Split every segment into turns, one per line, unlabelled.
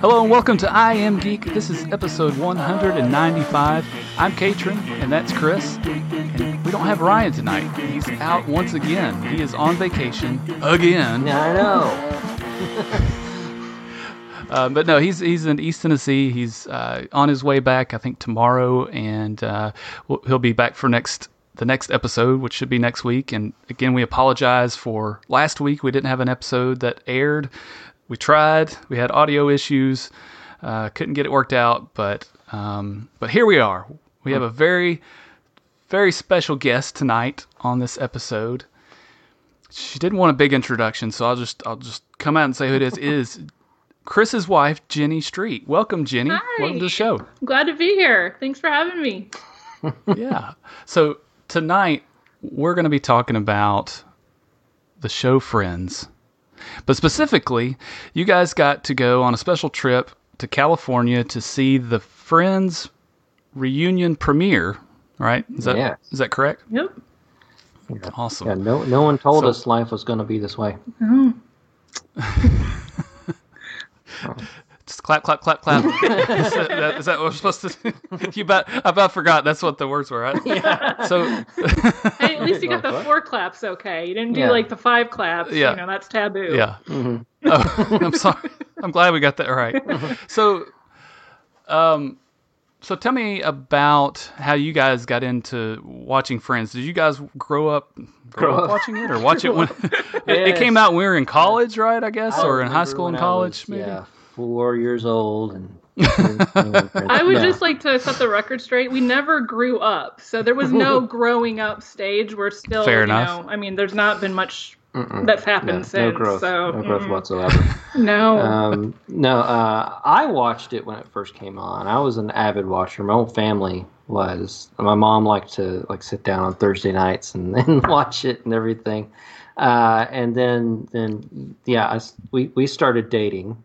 Hello and welcome to I Am Geek. This is episode 195. I'm Catron, and that's Chris. And we don't have Ryan tonight. He's out once again. He is on vacation again.
I know.
Uh, but no, he's he's in East Tennessee. He's uh, on his way back, I think tomorrow, and uh, he'll be back for next the next episode, which should be next week. And again, we apologize for last week. We didn't have an episode that aired. We tried. We had audio issues. Uh, couldn't get it worked out, but um, but here we are. We have a very very special guest tonight on this episode. She didn't want a big introduction, so I'll just I'll just come out and say who it is. It is Chris's wife, Jenny Street. Welcome, Jenny.
Hi.
Welcome to the show.
Glad to be here. Thanks for having me.
yeah. So tonight we're going to be talking about the show Friends. But specifically, you guys got to go on a special trip to California to see the Friends reunion premiere, right? Is that
Yes.
is that correct?
Yep.
Awesome.
Yeah, no, no one told
So-
us life was going to be this way.
Just clap, clap, clap, clap. is, that, is that what we're supposed to do? you about, I about forgot. That's what the words were, right? Yeah. So,
Hey, at least you got the four claps okay. You didn't do
Yeah.
like the five claps.
Yeah.
You know, that's taboo.
yeah.
Mhm.
Oh, I'm sorry. I'm glad we got that right. So, um, so tell me about how you guys got into watching Friends. Did you guys grow up, grow,
Grow
up
up.
watching it, or watch it when it, it came out when we were in college, right? I guess,
I
or in high school
when
and college,
was,
maybe.
Yeah, four years old, and
I would
Yeah.
just like to set the record straight. We never grew up, so there was no growing up stage. We're still,
Fair
you
enough.
know, I mean, there's not been much
Mm-mm.
that's happened
no,
since.
no growth,
So
no growth
mm,
whatsoever.
no.
um, no, uh, I watched it when it first came on. I was an avid watcher. My whole family was. My mom liked to like sit down on Thursday nights and, then watch it and everything. Uh, and then, then yeah, I s we we started dating.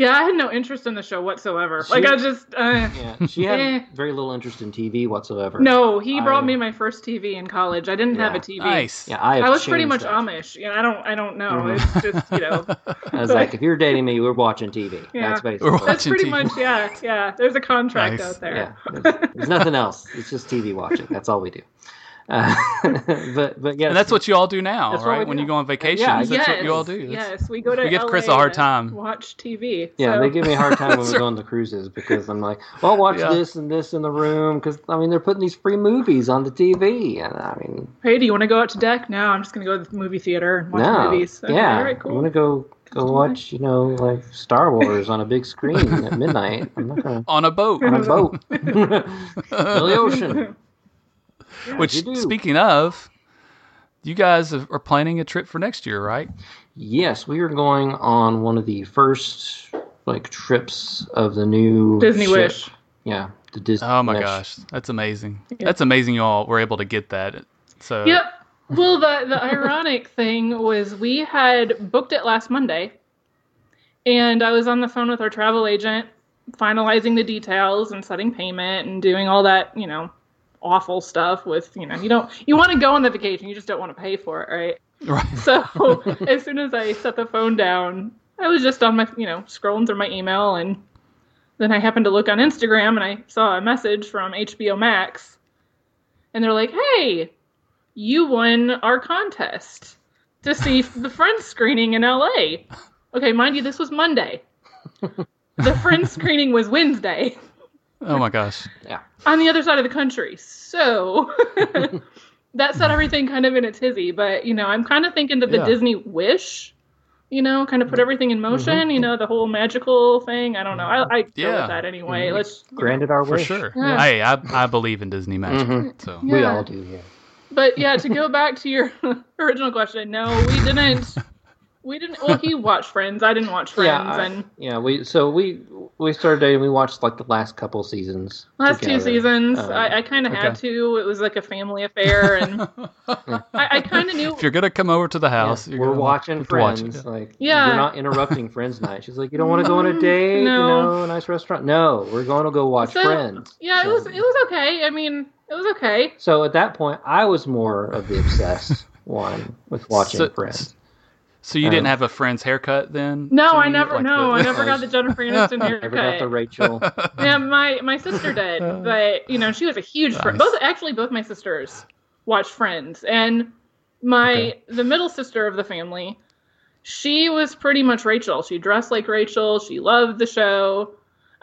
Yeah, I had no interest in the show whatsoever.
She-
like I just, uh,
Yeah, she had
Eh.
very little interest in TV whatsoever.
no. He brought
I-
me my first TV in college. I didn't have a
Yeah.
TV.
Nice.
Yeah, I. Have
I was pretty much
that.
Amish. You know, I don't, I don't know.
Mhm.
It's just, you know,
I was like, if you're dating me, we're watching TV.
Yeah.
That's basically.
We're
it.
that's pretty
TV.
much, yeah, yeah. There's a contract
Nice.
out there.
Yeah, there's, there's nothing else. It's just TV watching. That's all we do. Uh, but but yeah,
And that's what you all do now,
That's
right? When
do.
you go on vacation,
Yeah,
that's
yes,
what you all do. That's-
Yes, we go to.
we give
LA
Chris a hard time.
Watch TV.
Yeah,
so-
they give me a hard time when we go on the cruises because I'm like, well, watch
Yeah.
this and this in the room because I mean they're putting these free movies on the TV and I mean
Hey, do you want to go out to deck? No, I'm just gonna go to the movie theater and watch
no,
movies. Okay,
yeah,
all right,
I'm
cool.
gonna go go watch you know like Star Wars on a big screen at midnight. I'm not gonna
On a boat.
on a boat, in the Ocean.
Which, speaking of, you guys are planning a trip for next year, right?
Yes, we are going on one of the first like trips of the new
Disney
ship.
Wish.
Yeah, the Disney.
Oh my
Wish.
gosh, that's amazing.
Yeah.
That's amazing. You all were able to get that. So
Yep. Well, the the ironic thing was we had booked it last Monday, and I was on the phone with our travel agent, finalizing the details and setting payment and doing all that, you know, awful stuff. With you know, you don't you want to go on the vacation, you just don't want to pay for it, right?
right.
So as soon as I set the phone down, I was just on my, you know, scrolling through my email, and then I happened to look on Instagram and I saw a message from HBO Max, and they're like, "Hey, you won our contest to see the Friends screening in LA." Okay, mind you, this was Monday. The Friends screening was Wednesday
Oh my gosh.
Yeah.
on the other side of the country. So that set everything kind of in a tizzy. But you know, I'm kind of thinking that the
Yeah.
Disney wish, you know, kind of put mm-hmm. everything in motion. You mm-hmm. know, the whole magical thing. I don't know. I, I go
Yeah.
with that anyway. Mm-hmm. Let's. you know.
Granted our
For
wish.
sure.
Yeah.
Hey, I, I believe in Disney magic.
Mhm.
So
We all do, yeah.
But yeah, to go back to your original question, no, we didn't. We didn't. Well, he watched Friends. I didn't watch Friends,
Yeah, I-
and
Yeah, we so we we started dating. We watched like the last couple seasons.
last two seasons,
Um,
I, I kind of had to. It was like a family affair, and I, I kind of knew.
if you're gonna come over to the
yeah,
house, you're
we're
gonna
watching
have to watch
Friends.
it.
Like,
Yeah.
you're not interrupting Friends night. She's like, you don't want to go on a date,
No.
you know, a nice restaurant. No, we're going to go watch
So,
Friends.
Yeah, it was. It was okay. I mean, it was okay.
So at that point, I was more of the obsessed one with watching
So-
Friends.
So you didn't
Um,
have a friend's haircut then?
No, I never.
Like
no,
the-
I never got the Jennifer Aniston haircut.
Never got the. Rachel.
Yeah, my my sister did, but you know she was a huge friend. Both actually, both my sisters watched Friends, and my
Okay.
the middle sister of the family, she was pretty much Rachel. She dressed like Rachel. She loved the show.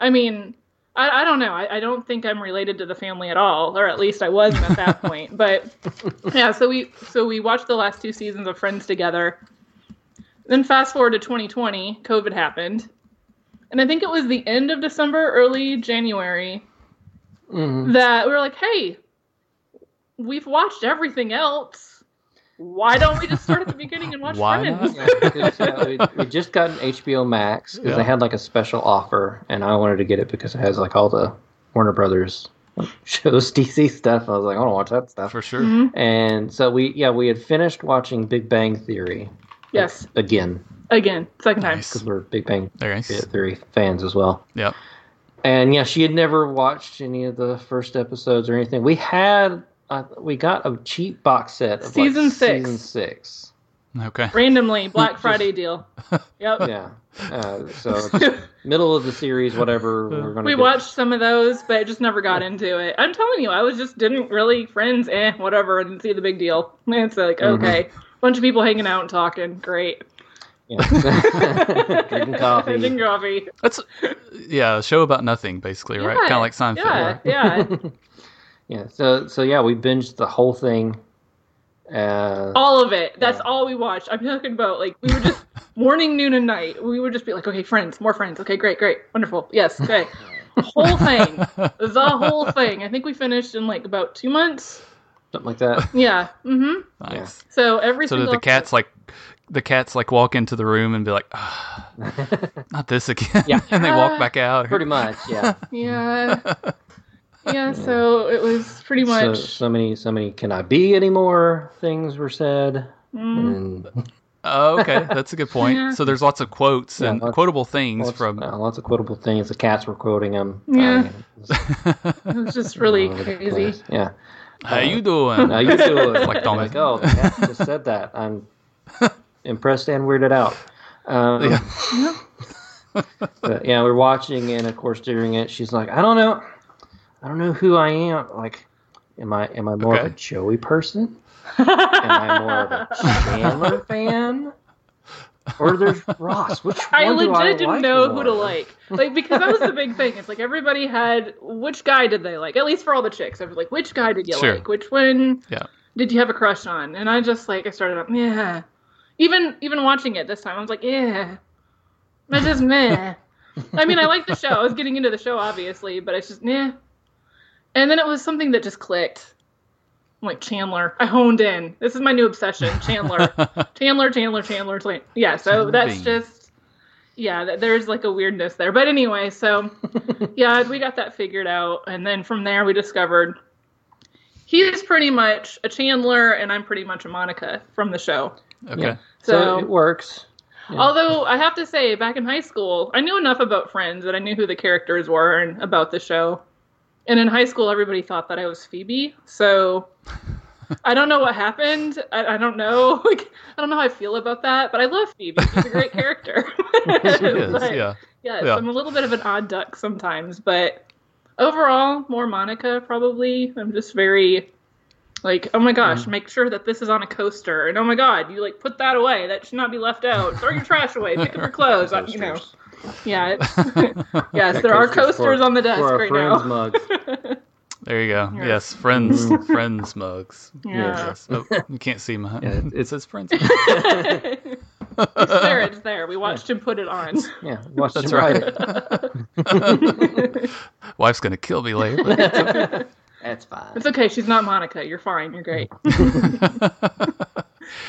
I mean, I, I don't know. I, I don't think I'm related to the family at all, or at least I wasn't at that point. But yeah, so we so we watched the last two seasons of Friends together. Then fast forward to 2020, COVID happened. And I think it was the end of December, early January,
Mhm.
that we were like, hey, we've watched everything else. Why don't we just start at the beginning and watch
Why
Friends?
Yeah, yeah, we, we just got an HBO Max because
Yeah.
they had like a special offer, and I wanted to get it because it has like all the Warner Brothers shows, DC stuff. I was like, I want to watch that stuff.
For sure.
Mhm.
And so we, yeah, we had finished watching Big Bang Theory
Yes,
again
again, second time.
Nice.
because we're Big Bang
There you go.
Theory fans as well.
Yep.
And yeah, she had never watched any of the first episodes or anything. We had, uh, we got a cheap box set of
Season
like
six.
Season six.
Okay.
Randomly, Black Friday deal. Yep.
Yeah. Uh, so middle of the series, whatever we're gonna.
we
get.
watched some of those, but just never got into it. I'm telling you, I was just didn't really friends, eh, whatever. I didn't see the big deal. It's like
Mhm.
okay, bunch of people hanging out and talking, great.
Yeah. Drinking coffee.
Drinking coffee.
That's yeah, a show about nothing basically, right? Kind of like Seinfeld.
Yeah, yeah.
Yeah. So so yeah, we binged the whole thing. Uh,
all of it. That's
Yeah.
all we watched. I'm talking about like we were just morning, noon, and night. We would just be like, okay, friends, more friends. Okay, great, great, wonderful. Yes, okay. whole thing, the whole thing. I think we finished in like about two months.
Something like that.
Yeah. Mm-hmm.
Nice.
So every
So did
single
the cats like the cats like walk into the room and be like, ah, not this again,
Yeah.
and they walk
Uh,
back out.
Pretty much. Yeah.
Yeah. Yeah. So it was pretty much.
so many so many can I be anymore things were said.
mm,
And
Oh, okay, that's a good point.
Yeah.
So there's lots of quotes
Yeah,
and
lots-
quotable things
lots,
from.
uh, lots of quotable things. The cats were quoting them.
Yeah.
Uh,
it was just really
all over the
crazy.
place. Yeah.
How you doing?
How you doing?
Like
like, oh, the just said that. I'm impressed and weirded out. Um,
Yeah.
but yeah, we're watching, and of course, during it, she's like, "I don't know, I don't know who I am. Like, am I am I more of a Joey person? Am I more of a Chandler fan? Or there's Ross? Which one
I
do
legit
I
didn't
like
know
more?
who to like. Like because that was the big thing. It's like everybody had which guy did they like? At least for all the chicks. I was like, which guy did you
Sure.
like? Which one
Yeah.
did you have a crush on? And I just like I started up, yeah. Even even watching it this time, I was like, yeah. That's just meh. I mean, I like the show. I was getting into the show, obviously, but it's just nah. And then it was something that just clicked. I'm like Chandler. I honed in. This is my new obsession. Chandler. Chandler, Chandler, Chandler, Chandler. Yeah, so
Chandler
that's just yeah, th- there's like a weirdness there. But anyway, so yeah, we got that figured out, and then from there we discovered he's pretty much a Chandler, and I'm pretty much a Monica from the show.
okay.
Yeah.
So,
So it works. Yeah.
although I have to say, back in high school, I knew enough about Friends that I knew who the characters were and about the show. And in high school, everybody thought that I was Phoebe. So I don't know what happened. I, I don't know. Like I don't know how I feel about that. But I love Phoebe. She's a great character.
She is,
But,
yeah.
Yes,
Yeah.
I'm a little bit of an odd duck sometimes, but overall, more Monica probably. I'm just very like, oh my gosh,
Mm-hmm.
make sure that this is on a coaster, and oh my god, you like put that away. That should not be left out. Throw your trash away. Pick up your clothes. You know. Yeah. It's, yes,
Yeah,
there are
coasters
coasters
for-
on the desk
for our
right
friends'
now.
mugs.
There you go.
Yeah.
Yes, friends, friends mugs.
Yeah.
Yes. Oh, you can't see my.
Yeah,
it
it's-
says friends.
it's there. It's there. We watched him put it on.
Yeah, watch
That's
them
right.
write
Wife's gonna kill me later. but it's okay.
That's fine.
It's okay. She's not Monica. You're fine. You're great.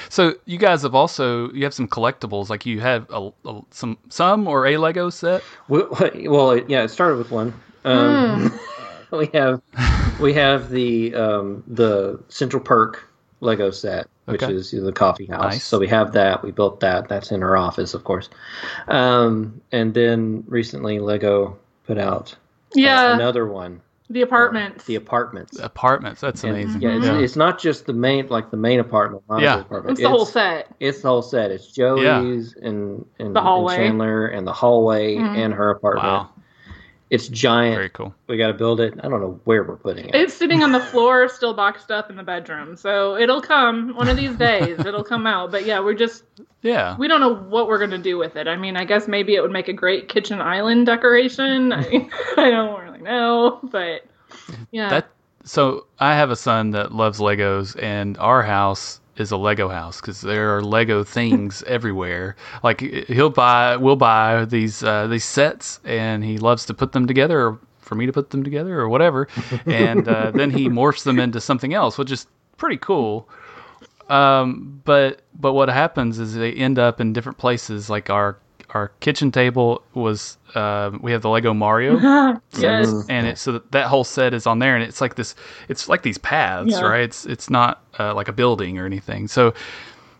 So you guys have also you have some collectibles like you have a, a- some some or a Lego set.
Well, well, yeah, it started with one. Um,
Hmm.
we have we have the um, the Central Perk Lego set, which
Okay.
is the coffee house.
Nice.
So we have that. We built that. That's in our office, of course. Um, and then recently, Lego put out uh, another one
The apartments.
the apartments.
The Apartments. That's
And,
amazing.
Yeah, it's,
yeah.
it's not just the main like the main apartment.
Yeah.
apartment.
it's the whole set.
It's the whole set. It's Joey's and, and
The hallway.
and Chandler and the hallway
Mhm.
and her apartment.
Wow.
It's giant.
Very cool.
We got to build it. I don't know where we're putting it.
It's sitting on the floor, still boxed up in the bedroom. So it'll come one of these days. it'll come out. But yeah, we're just
Yeah.
we don't know what we're gonna do with it. I mean, I guess maybe it would make a great kitchen island decoration. I, I don't really know, but yeah,
That so I have a son that loves Legos, and our house is a Lego house because there are Lego things everywhere. Like he'll buy, we'll buy these uh, these sets, and he loves to put them together, or for me to put them together, or whatever. And uh, then he morphs them into something else, which is pretty cool. Um, but but what happens is they end up in different places. Like our our kitchen table was uh, we have the Lego Mario.
Yes,
and it so that, that whole set is on there and it's like this it's like these paths
Yeah.
right? It's it's not uh, like a building or anything. So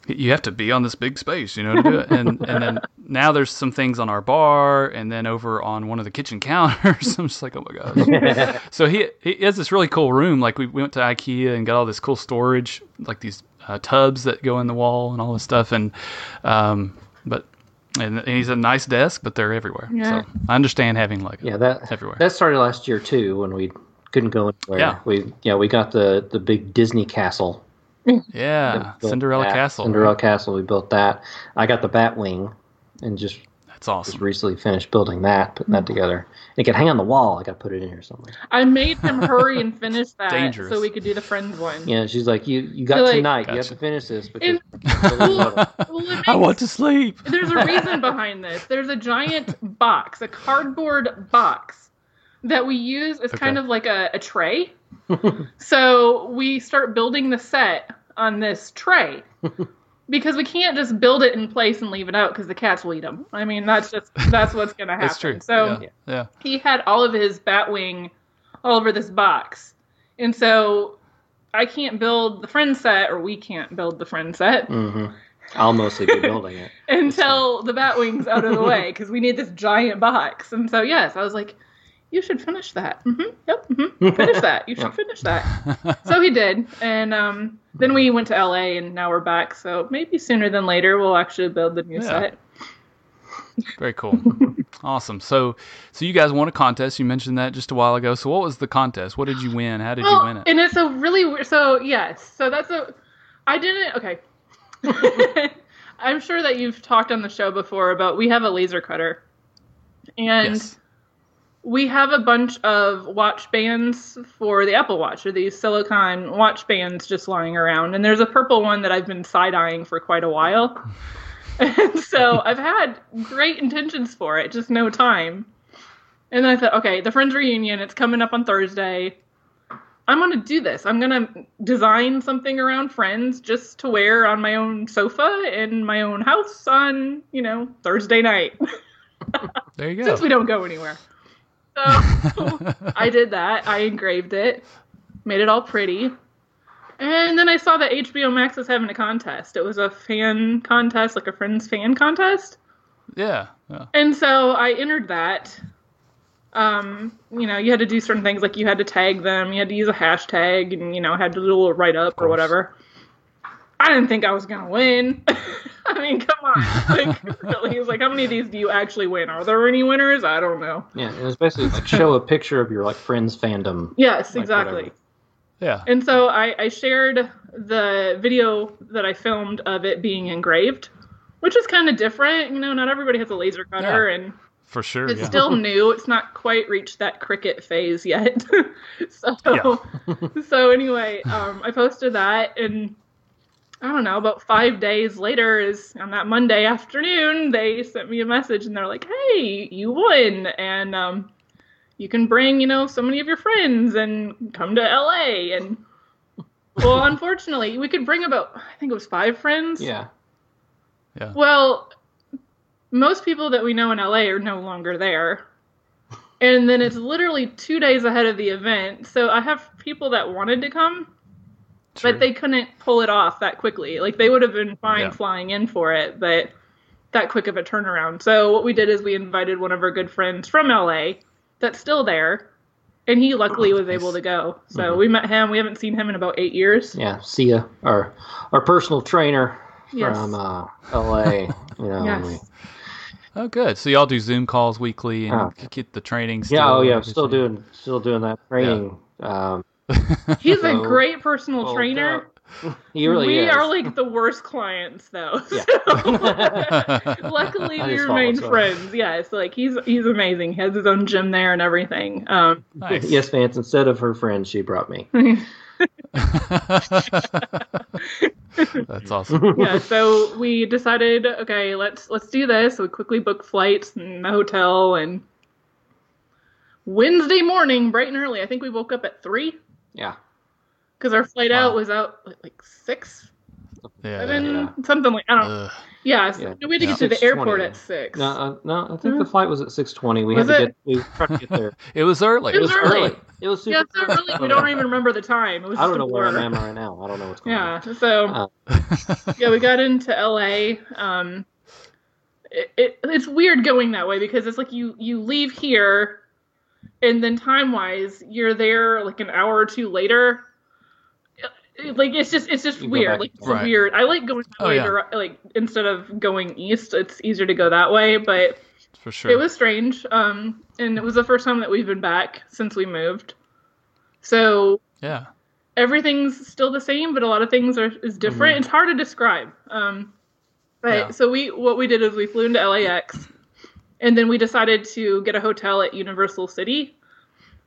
you have to be on this big space you know to do it. And and then now there's some things on our bar and then over on one of the kitchen counters. I'm just like oh my gosh. So he he has this really cool room. Like we went to ikea and got all this cool storage like these uh, tubs that go in the wall and all this stuff. And um but and he's a nice desk but they're everywhere
Yeah.
so i understand having like
yeah, that
everywhere.
that started last year too when we couldn't go anywhere.
Yeah.
We yeah we got the the big Disney castle.
Yeah,
Built
Cinderella
that.
Castle.
Cinderella Castle. We built that. I got the Batwing, and just
That's
just recently finished building that, putting that mm-hmm. together. It can hang on the wall. I got to put it in here somewhere.
I made him hurry and finish that
Dangerous.
so we could do the friends one.
Yeah, she's like, you you got
like-
tonight. You have to finish this because
And- Well, well, it
I want to sleep.
There's a reason behind this. There's a giant box, a cardboard box that we use as kind of like a, a tray. so we start building the set on this tray because we can't just build it in place and leave it out because the cats will eat them. I mean, that's just that's what's gonna happen.
That's true.
So
yeah. yeah.
he had all of his Batwing all over this box, and so I can't build the friend set, or we can't build the friend set
hmm I'll mostly be building it.
until the Batwing's out of the way because we need this giant box. And so, yes, I was like, you should finish that. Mm-hmm, Yep. Mm-hmm, Finish that. You should finish that. So he did. And um, then we went to LA and now we're back. So maybe sooner than later we'll actually build the new
Yeah.
set.
Very cool. awesome. So, so you guys won a contest. You mentioned that just a while ago. So, what was the contest? What did you win? How did you win it?
And it's a really weird. So, yes. So that's a. I didn't. Okay. I'm sure that you've talked on the show before about we have a laser cutter. And.
yes.
We have a bunch of watch bands for the Apple Watch, or these silicon watch bands just lying around. And there's a purple one that I've been side eyeing for quite a while. And so I've had great intentions for it, just no time. And then I thought, okay, the Friends reunion, it's coming up on Thursday. I'm going to do this. I'm going to design something around Friends just to wear on my own sofa in my own house on, you know, Thursday night
There you go.
since we don't go anywhere. So I did that. I engraved it, made it all pretty. And then I saw that HBO Max was having a contest. It was a fan contest, like a friend's fan contest.
yeah. Yeah.
And so I entered that. Um, you know, you had to do certain things like you had to tag them, you had to use a hashtag, and you know, had to do a little write up or whatever. I didn't think I was gonna win. I mean, come on. Like, really? It's like, how many of these do you actually win? Are there any winners? I don't know.
Yeah, it was basically like show a picture of your like friends fandom.
Yes,
Like,
exactly.
whatever.
Yeah.
And so I, I shared the video that I filmed of it being engraved, which is kind of different. You know, not everybody has a laser cutter,
Yeah.
and
For sure.
it's
yeah.
still new. It's not quite reached that Cricut phase yet. so, so anyway, um, I posted that, and I don't know. About five days later, is on that Monday afternoon, they sent me a message, and they're like, "Hey, you won, and um, you can bring you know so many of your friends and come to LA." And well, unfortunately, we could bring about I think it was five friends.
Yeah. Yeah.
Well, most people that we know in LA are no longer there. And then it's literally two days ahead of the event. So I have people that wanted to come,
Sure.
but they couldn't pull it off that quickly. Like they would have been fine
Yeah.
flying in for it, but that quick of a turnaround. So what we did is we invited one of our good friends from LA that's still there. and he luckily was able to go. So we met him. We haven't seen him in about eight years.
Yeah, Sia, our our personal trainer
Yes.
from uh, L.A. You know,
Yes.
we-
Oh, good. So y'all do Zoom calls weekly and
Oh.
get the training.
yeah, oh yeah, still doing still doing that training. Um,
He's a great personal
well,
trainer.
uh, he really
we
is.
are like the worst clients though.
Yeah.
So, luckily we
his
remain friends. Yes, like he's he's amazing. He has his own gym there and everything. Um
nice.
yes, Vance. Instead of her friend, she brought me.
That's awesome.
yeah, so we decided, okay, let's let's do this. So we quickly booked flights and the hotel and Wednesday morning, bright and early. I think we woke up at three
Yeah,
because our flight
Wow.
out was out like, like six,
Yeah.
seven,
yeah.
something like I don't.
Ugh.
yeah, so
Yeah.
we had to
Yeah.
get to the airport at six.
no, uh, no. I think the flight was at six twenty. We
Was
had to
it?
get. We tried to get there.
It was early.
It was early.
It was super.
yeah, so
early.
we don't even remember the time. It was
I
just
don't
a
know where I am right now. I don't know what's going on.
Yeah, so
Uh,
yeah, we got into LA. Um, it, it it's weird going that way because it's like you you leave here, and then time wise you're there like an hour or two later. Like it's just it's just
You
weird.
back
Like it's
forth.
weird. I like going
Oh,
way.
yeah.
dir- like instead of going east, it's easier to go that way. But
For sure.
it was strange. Um, and it was the first time that we've been back since we moved. So
yeah.
everything's still the same, but a lot of things are is different. It's hard to describe. Um, but
Yeah.
so we what we did is we flew into LAX, and then we decided to get a hotel at Universal City,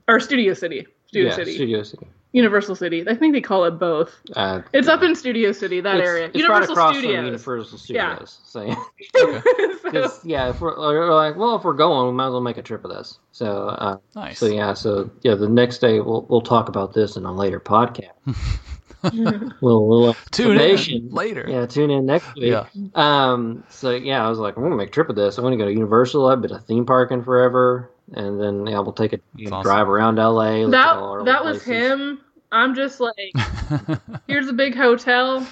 or Studio City, Studio
yeah,
City,
Studio City.
Universal City. I think they call it both.
Uh,
It's up in Studio City, that
it's,
area.
It's
Universal
right across
Studios.
from Universal
Yeah.
Studios. So,
So-
yeah, if we're, we're like, well, if we're going, we might as well make a trip of this. So, uh,
Nice.
so yeah, so yeah, the next day we'll we'll talk about this in a later podcast. little little
Tune in later.
Yeah, tune in next week.
Yeah.
Um. So yeah, I was like, I'm gonna make a trip of this. I'm gonna go to Universal. I've been a theme park in forever, and then yeah, we'll take a you know,
awesome.
drive around LA. look all
that that was
places.
him. I'm just like, here's a big hotel,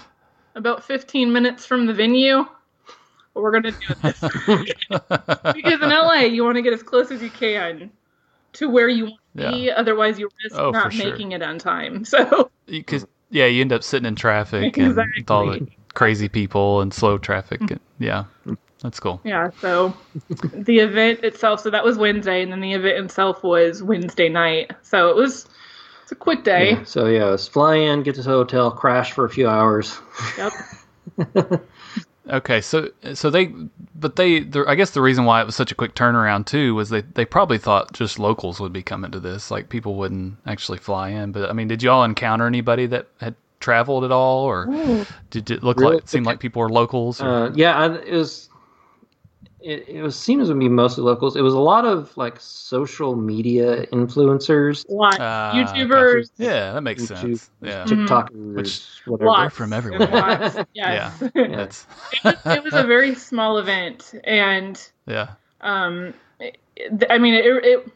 about 15 minutes from the venue. We're gonna do this because in LA you want to get as close as you can to where you want to be. Otherwise, you risk
Oh,
not
for sure.
making it on time. So
Because yeah, you end up sitting in traffic and with all the crazy people and slow traffic. Mm-hmm. And, yeah, that's cool.
yeah, so the event itself. So that was Wednesday, and then the event itself was Wednesday night. So it was it's a quick day.
Yeah, so yeah, let's fly in, get to the hotel, crash for a few hours.
Yep.
Okay, so so they, but they, I guess the reason why it was such a quick turnaround too was they they probably thought just locals would be coming to this, like people wouldn't actually fly in. But I mean, did y'all encounter anybody that had traveled at all, or did it look
Really?
like seem like people were locals? Or,
Uh, yeah, I, it was. It, it was seems to be mostly locals. It was a lot of like social media influencers,
Lots.
Ah,
YouTubers.
Yeah, that makes
YouTube,
sense. Yeah,
TikTokers,
Which-
whatever.
Lots.
from everywhere.
Lots.
yeah,
Yes.
that's
it was a very small event, and
yeah,
um, it, I mean, it, it.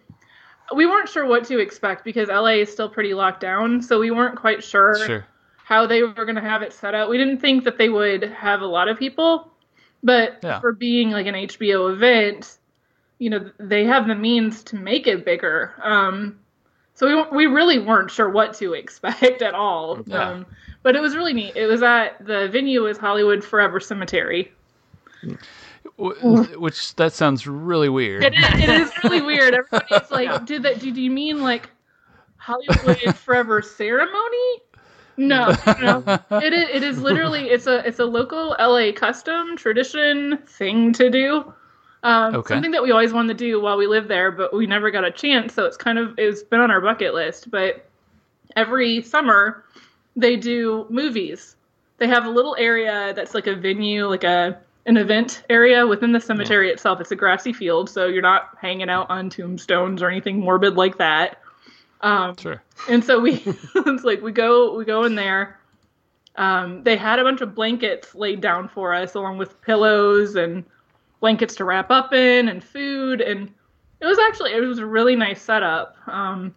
We weren't sure what to expect because LA is still pretty locked down, so we weren't quite sure,
sure.
how they were going to have it set up. We didn't think that they would have a lot of people, but
Yeah.
for being like an HBO event, you know, they have the means to make it bigger. Um, so we we really weren't sure what to expect at all.
Yeah.
Um, but it was really neat. It was at the venue is Hollywood Forever Cemetery.
Which that sounds really weird.
It is, it is really weird. Everybody's like, did that? Did you mean like Hollywood Forever ceremony? No, no. It is. It is literally. It's a. It's a local LA custom tradition thing to do. Um,
Okay.
Something that we always wanted to do while we lived there, but we never got a chance. So it's kind of. It's been on our bucket list. But every summer, they do movies. They have a little area that's like a venue, like a an event area within the cemetery itself. It's a grassy field, so you're not hanging out on tombstones or anything morbid like that. Um,
Sure.
and so we it's like we go we go in there um, they had a bunch of blankets laid down for us along with pillows and blankets to wrap up in and food and it was actually it was a really nice setup um,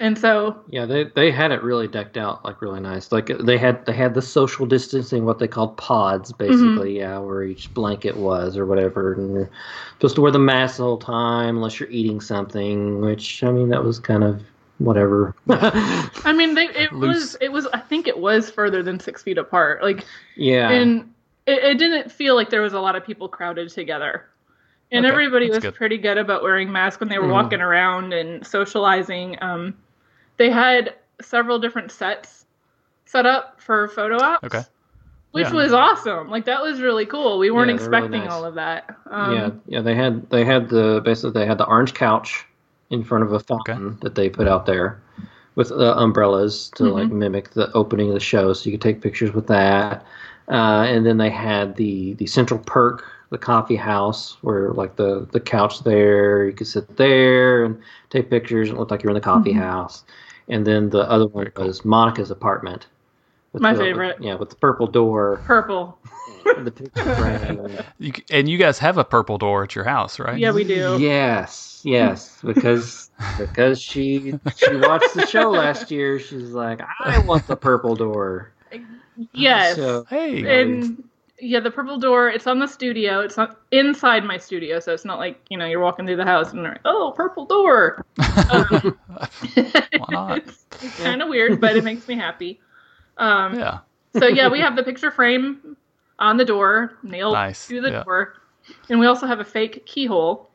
and so
Yeah, they they had it really decked out, like really nice. Like they had they had the social distancing, what they called pods, basically. Yeah, where each blanket was or whatever, and you're supposed to wear the mask the whole time unless you're eating something. Which I mean, that was kind of whatever.
I mean, they, it
Loose.
was it was I think it was further than six feet apart. Like,
yeah.
and it, it didn't feel like there was a lot of people crowded together. And
Okay,
everybody was
good.
pretty good about wearing masks when they were
Mhm.
walking around and socializing. Um, they had several different sets set up for photo ops.
Okay.
Which
Yeah.
was awesome. Like that was really cool. We weren't
Yeah, they're really
expecting
nice.
all of that. Um,
yeah, yeah. They had they had the basically they had the orange couch in front of a fountain that they put out there with uh, umbrellas to like mimic the opening of the show, so you could take pictures with that. Uh, and then they had the the central perk, the coffee house, where like the the couch there, you could sit there and take pictures. It looked like you're in the coffee house. And then the other one was Monica's apartment.
My
the-
favorite.
yeah, with the purple door,
Purple.
and the picture frame.
You, and you guys have a purple door at your house, right?
Yeah, we do.
Yes, yes, because because she she watched the show last year. She's like, I want the purple door.
Yes.
So,
Hey.
and yeah, the purple door. It's on the studio. It's not inside my studio, so it's not like you know you're walking through the house and you're, oh, purple door. Um,
Why not?
it's it's kind of weird, but it makes me happy. Um,
Yeah.
so yeah, we have the picture frame on the door, nailed
Nice,
to the
yeah.
door, and we also have a fake keyhole.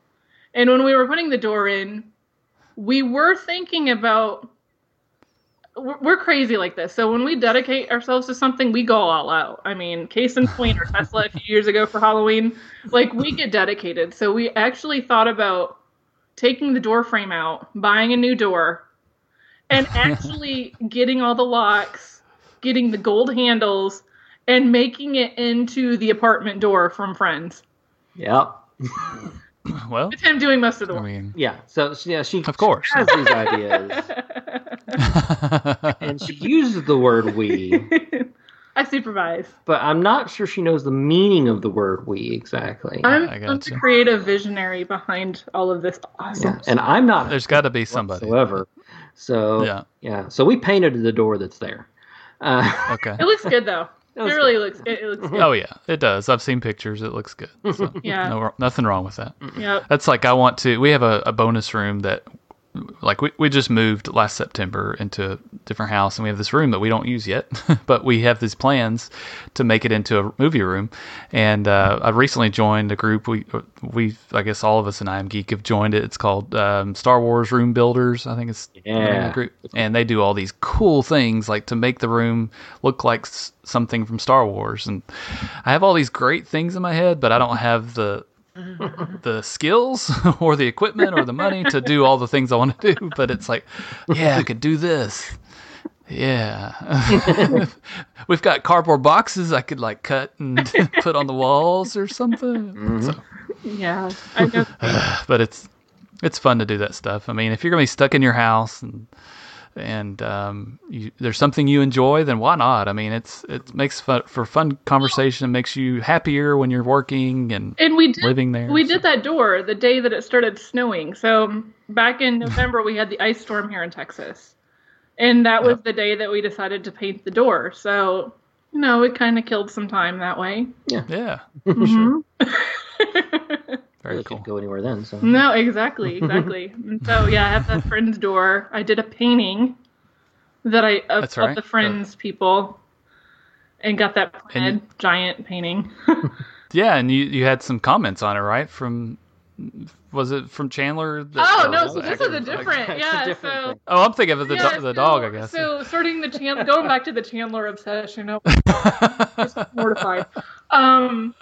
And when we were putting the door in, we were thinking about. We're we're crazy like this. So when we dedicate ourselves to something, we go all out. I mean, case in point, or Tesla a few years ago for Halloween, like we get dedicated. So we actually thought about taking the door frame out, buying a new door, and actually getting all the locks, getting the gold handles, and making it into the apartment door from Friends.
yep,
Well,
It's him doing most of the
I
work.
mean,
yeah. So yeah, she
Of course.
has these ideas, and she uses the word "we,"
I supervise.
but I'm not sure she knows the meaning of the word "we" exactly.
I'm,
I
I'm
gotcha.
the creative visionary behind all of this awesome
Yeah, and I'm not
there's got to be somebody.
whatsoever. So
Yeah.
yeah, so we painted the door that's there. Uh,
Okay.
It looks good though. It
looks
really looks. It, it looks good.
Oh yeah, it does. I've seen pictures. It looks good. So
Yeah.
no, nothing wrong with that.
Yep.
That's like I want to. We have a, a bonus room that, like we we just moved last September into a different house, and we have this room that we don't use yet, but we have these plans to make it into a movie room. And uh, I recently joined a group. We we I guess all of us in I Am Geek have joined it. It's called um, Star Wars Room Builders. I think it's the name of the
Yeah.
group. And they do all these cool things like to make the room look like s- something from Star Wars. And I have all these great things in my head, but I don't have the Mm-hmm. the skills or the equipment or the money to do all the things I want to do. But it's like, yeah, I could do this. Yeah. We've got cardboard boxes I could like cut and put on the walls or something. So, mm-hmm.
Yeah. I know.
but it's it's fun to do that stuff. I mean, if you're gonna be stuck in your house and and um, you, there's something you enjoy, then why not? I mean, it's it makes fun, for fun conversation. It makes you happier when you're working and
And we did
living there.
we
so-
did that door the day that it started snowing. So back in November we had the ice storm here in Texas. And that was the day that we decided to paint the door. So, you know, it kind of killed some time that way.
Yeah,
Mhm.
very
really
cool.
can't go anywhere then. So
No, exactly, exactly. so yeah, I have that friend's door. I did a painting that I of,
That's
of the friends people, and got that
And
giant painting.
Yeah, and you you had some comments on it, right? From was it from Chandler? that-
oh
or
no, so this is a
actually-
different,
It's a
yeah.
different
so
thing.
Oh, I'm thinking of the
yeah,
do- the
so-
dog, I guess.
So starting the Chandler, going back to the Chandler obsession, I'm just mortified. Um,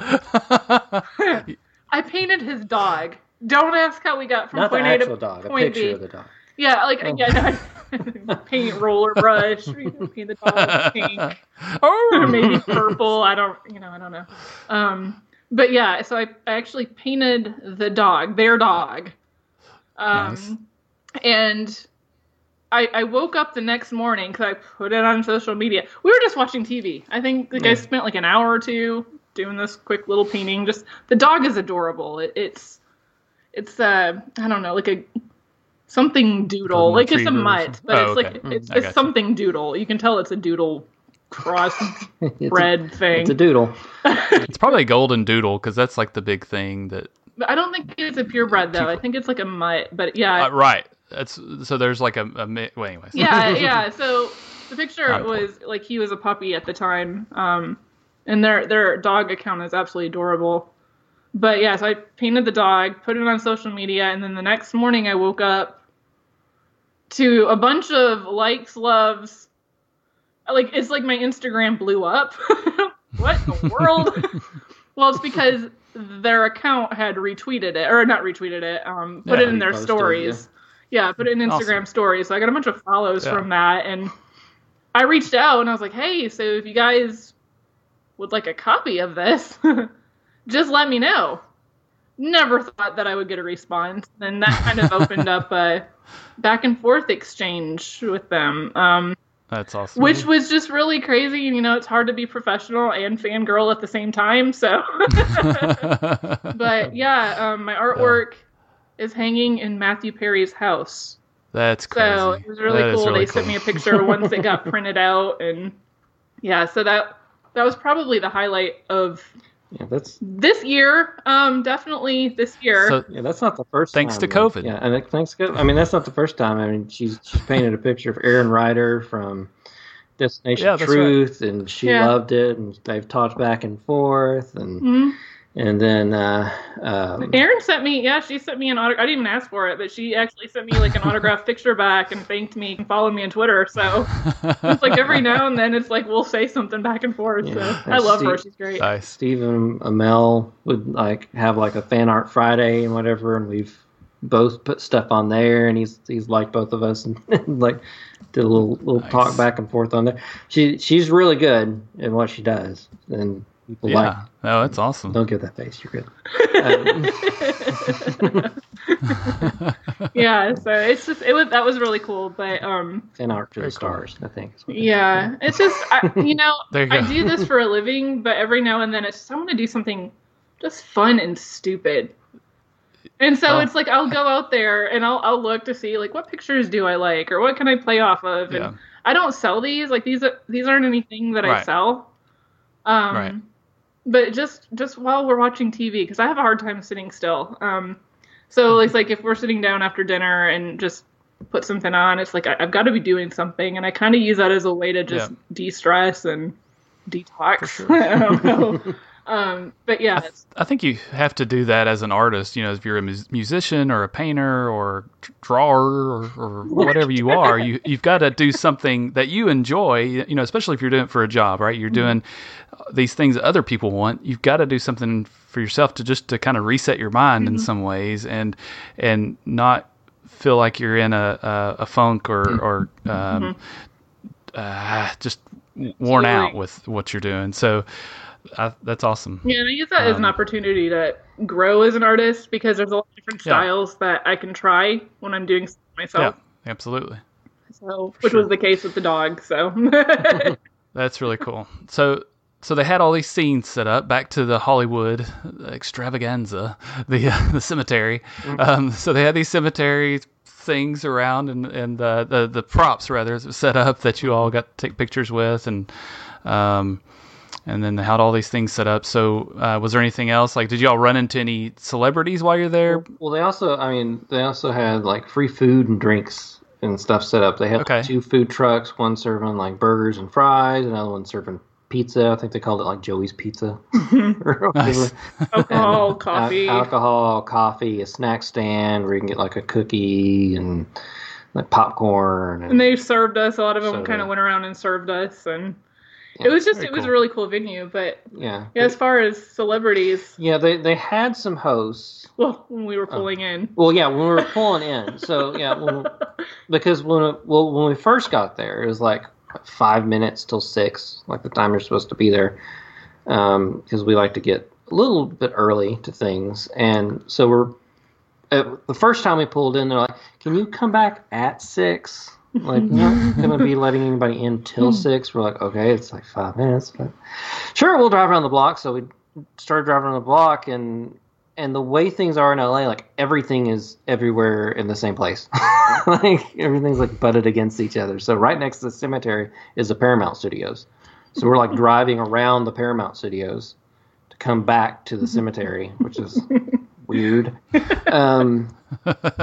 I painted his dog. Don't ask how we got from
not the
point A
actual
to
dog, a
point
picture
B.
of the dog.
Yeah, like
Oh.
yeah, no, paint roller brush, paint the dog pink. or
oh,
maybe purple. I don't, you know, I don't know. Um, but yeah, so I, I actually painted the dog, their dog. Um,
Nice.
And I, I woke up the next morning because I put it on social media. We were just watching TV. I think like I
Yeah.
spent like an hour or two doing this quick little painting. Just the dog is adorable. It, it's it's uh I don't know like a something doodle
Golden
like it's a mutt, but
Oh,
it's
okay.
like
Mm,
it's, it's something doodle. You can tell it's a doodle cross
a-
thing.
It's a doodle.
it's probably a golden doodle because that's like the big thing that.
But I don't think it's a purebred though. I think it's like a mutt. But yeah,
Uh, right. that's so there's like a, a well, anyways.
yeah, yeah. So the picture was like he was a puppy at the time, um, and their their dog account is absolutely adorable. But yeah, so I painted the dog, put it on social media, and then the next morning I woke up to a bunch of likes, loves. Like it's like my Instagram blew up. what in the world? well, it's because their account had retweeted it, or not retweeted it, um, put
Yeah,
it in their stories. Yeah, put it in
Awesome.
Instagram stories. So I got a bunch of follows
Yeah.
from that, and I reached out and I was like, "Hey, so if you guys would like a copy of this, just let me know." Never thought that I would get a response, and that kind of opened up a back and forth exchange with them, um,
That's awesome.
which was just really crazy. And you know, it's hard to be professional and fangirl at the same time. So, but yeah, um, my artwork is hanging in Matthew Perry's house.
That's crazy.
So it was really
That
cool.
really
they sent me a picture once it got printed out, and yeah, so that that was probably the highlight of
Yeah, that's
this year. Um, definitely this year.
So
yeah, that's not the first.
Thanks
time,
to
though.
COVID.
Yeah, and it, thanks to I mean, that's not the first time. I mean, she's she's painted a picture of Erin Ryder from Destination
Yeah, that's right.
Truth, and she
Yeah.
loved it, and they've talked back and forth, and
Mhm.
And then uh, um,
Erin sent me, yeah, she sent me an autograph. I didn't even ask for it, but she actually sent me like an autographed picture back and thanked me and followed me on Twitter. So it's like every now and then it's like we'll say something back and forth.
Yeah,
so I
that's
love her.
Steve-
She's great.
nice.
Stephen Amell would like have like a fan art Friday and whatever, and we've both put stuff on there, and he's he's liked both of us, and, like did a little little
Nice.
talk back and forth on there. She she's really good in what she does, and people like.
Yeah. Oh, that's awesome.
Don't give that face. You're good. Um,
yeah, so it's just it was that was really cool. But um,
fan art to
Very
the
cool.
stars, I think. is what
Yeah, it's just I, you know
There you
I do this for a living, but every now and then it's just I want to do something just fun and stupid. And so
Oh.
it's like I'll go out there and I'll I'll look to see like what pictures do I like or what can I play off of. And
Yeah.
I don't sell these like these are these aren't anything that I sell. Um,
Right.
But just just while we're watching TV because I have a hard time sitting still. Um, so it's like if we're sitting down after dinner and just put something on, it's like I, I've got to be doing something, and I kind of use that as a way to just
Yeah.
de-stress and detox.
Sure.
I don't know. um, but yeah, it's-
I think you have to do that as an artist. You know, if you're a mus- musician or a painter or drawer or, or whatever you are, you you've got to do something that you enjoy. You know, especially if you're doing it for a job, right? You're doing uh, these things that other people want. You've got to do something for yourself to just to kind of reset your mind in some ways and and not feel like you're in a a, a funk or or um, uh, just worn out with what you're doing. So. I, that's awesome.
yeah, and I use that as an
Um,
opportunity to grow as an artist because there's a lot of different
Yeah.
styles that I can try when I'm doing something myself.
Yeah, absolutely.
So, which
sure.
was the case with the dog. So,
That's really cool. So so they had all these scenes set up back to the Hollywood extravaganza, the uh, the cemetery. Um, so they had these cemetery things around and and uh, the the props rather set up that you all got to take pictures with and um and then they had all these things set up. So uh, was there anything else? Like, did you all run into any celebrities while you're there?
Well, they also, I mean, they also had like free food and drinks and stuff set up. They had like, two food trucks, one serving like burgers and fries, another one serving pizza. I think they called it like Joey's Pizza.
Nice.
alcohol,
And,
coffee.
al- alcohol, coffee, a snack stand where you can get like a cookie and like popcorn. And,
and they served us. A lot of them
So
kind of went around and served us, and
Yeah,
it was just it was a really cool venue. But
yeah.
yeah, as far as celebrities,
Yeah, they, they had some hosts.
well, when we were
Oh.
pulling in,
Well, yeah, when we were pulling in. So yeah, when, because when well when we first got there, it was like five minutes till six, like the time you're supposed to be there, because we like to get a little bit early to things, and so we're. Uh, the first time we pulled in, they're like, "Can you come back at six? Like, we're not gonna be letting anybody in till hmm. six. We're like, "Okay, it's like five minutes, but sure, we'll drive around the block." So we started driving around the block, and and the way things are in LA, like everything is everywhere in the same place. like everything's like butted against each other. So right next to the cemetery is the Paramount Studios. So we're like driving around the Paramount Studios to come back to the cemetery, which is weird. Um,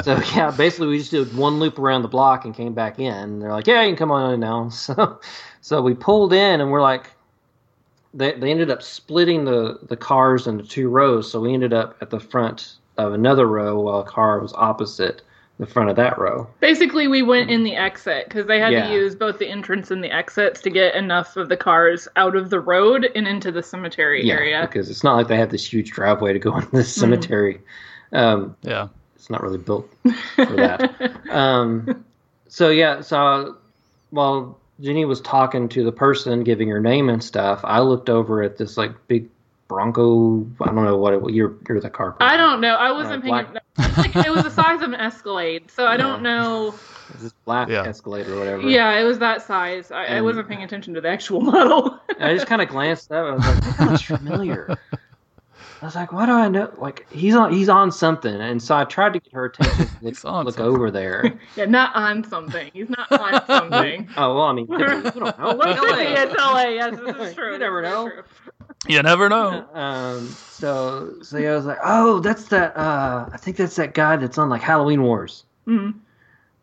so yeah, basically we just did one loop around the block and came back in. And they're like, "Yeah, you can come on in now." So, so we pulled in and we're like, they they ended up splitting the the cars into two rows. So we ended up at the front of another row while a car was opposite the front of that row.
Basically, we went in the exit because they had
Yeah.
to use both the entrance and the exits to get enough of the cars out of the road and into the cemetery area.
because it's not like they have this huge driveway to go into the cemetery. Um,
Yeah.
it's not really built for that. um, so yeah, so while Jenny was talking to the person, giving her name and stuff, I looked over at this like big Bronco. I don't know what it. You're you're the car. Person.
I don't know. I wasn't
Uh,
paying. Like, it was the size of an Escalade, so I don't know.
It's this black
Yeah.
Escalade or whatever.
Yeah, it was that size. I, I wasn't paying attention to the actual model.
I just kind of glanced up. And I was like, that looks familiar. I was like, why do I know? Like he's on he's on something, and so I tried to get her attention to look,
He's on
look
something.
over there.
yeah, not on something. He's not on something.
Oh well, I mean, could be. you don't know.
Well, could be.
LA.
It's LA. Yes, this is true.
You never know.
true.
You never know.
Um, so so yeah, I was like, oh, that's that. Uh, I think that's that guy that's on like Halloween Wars.
Mhm.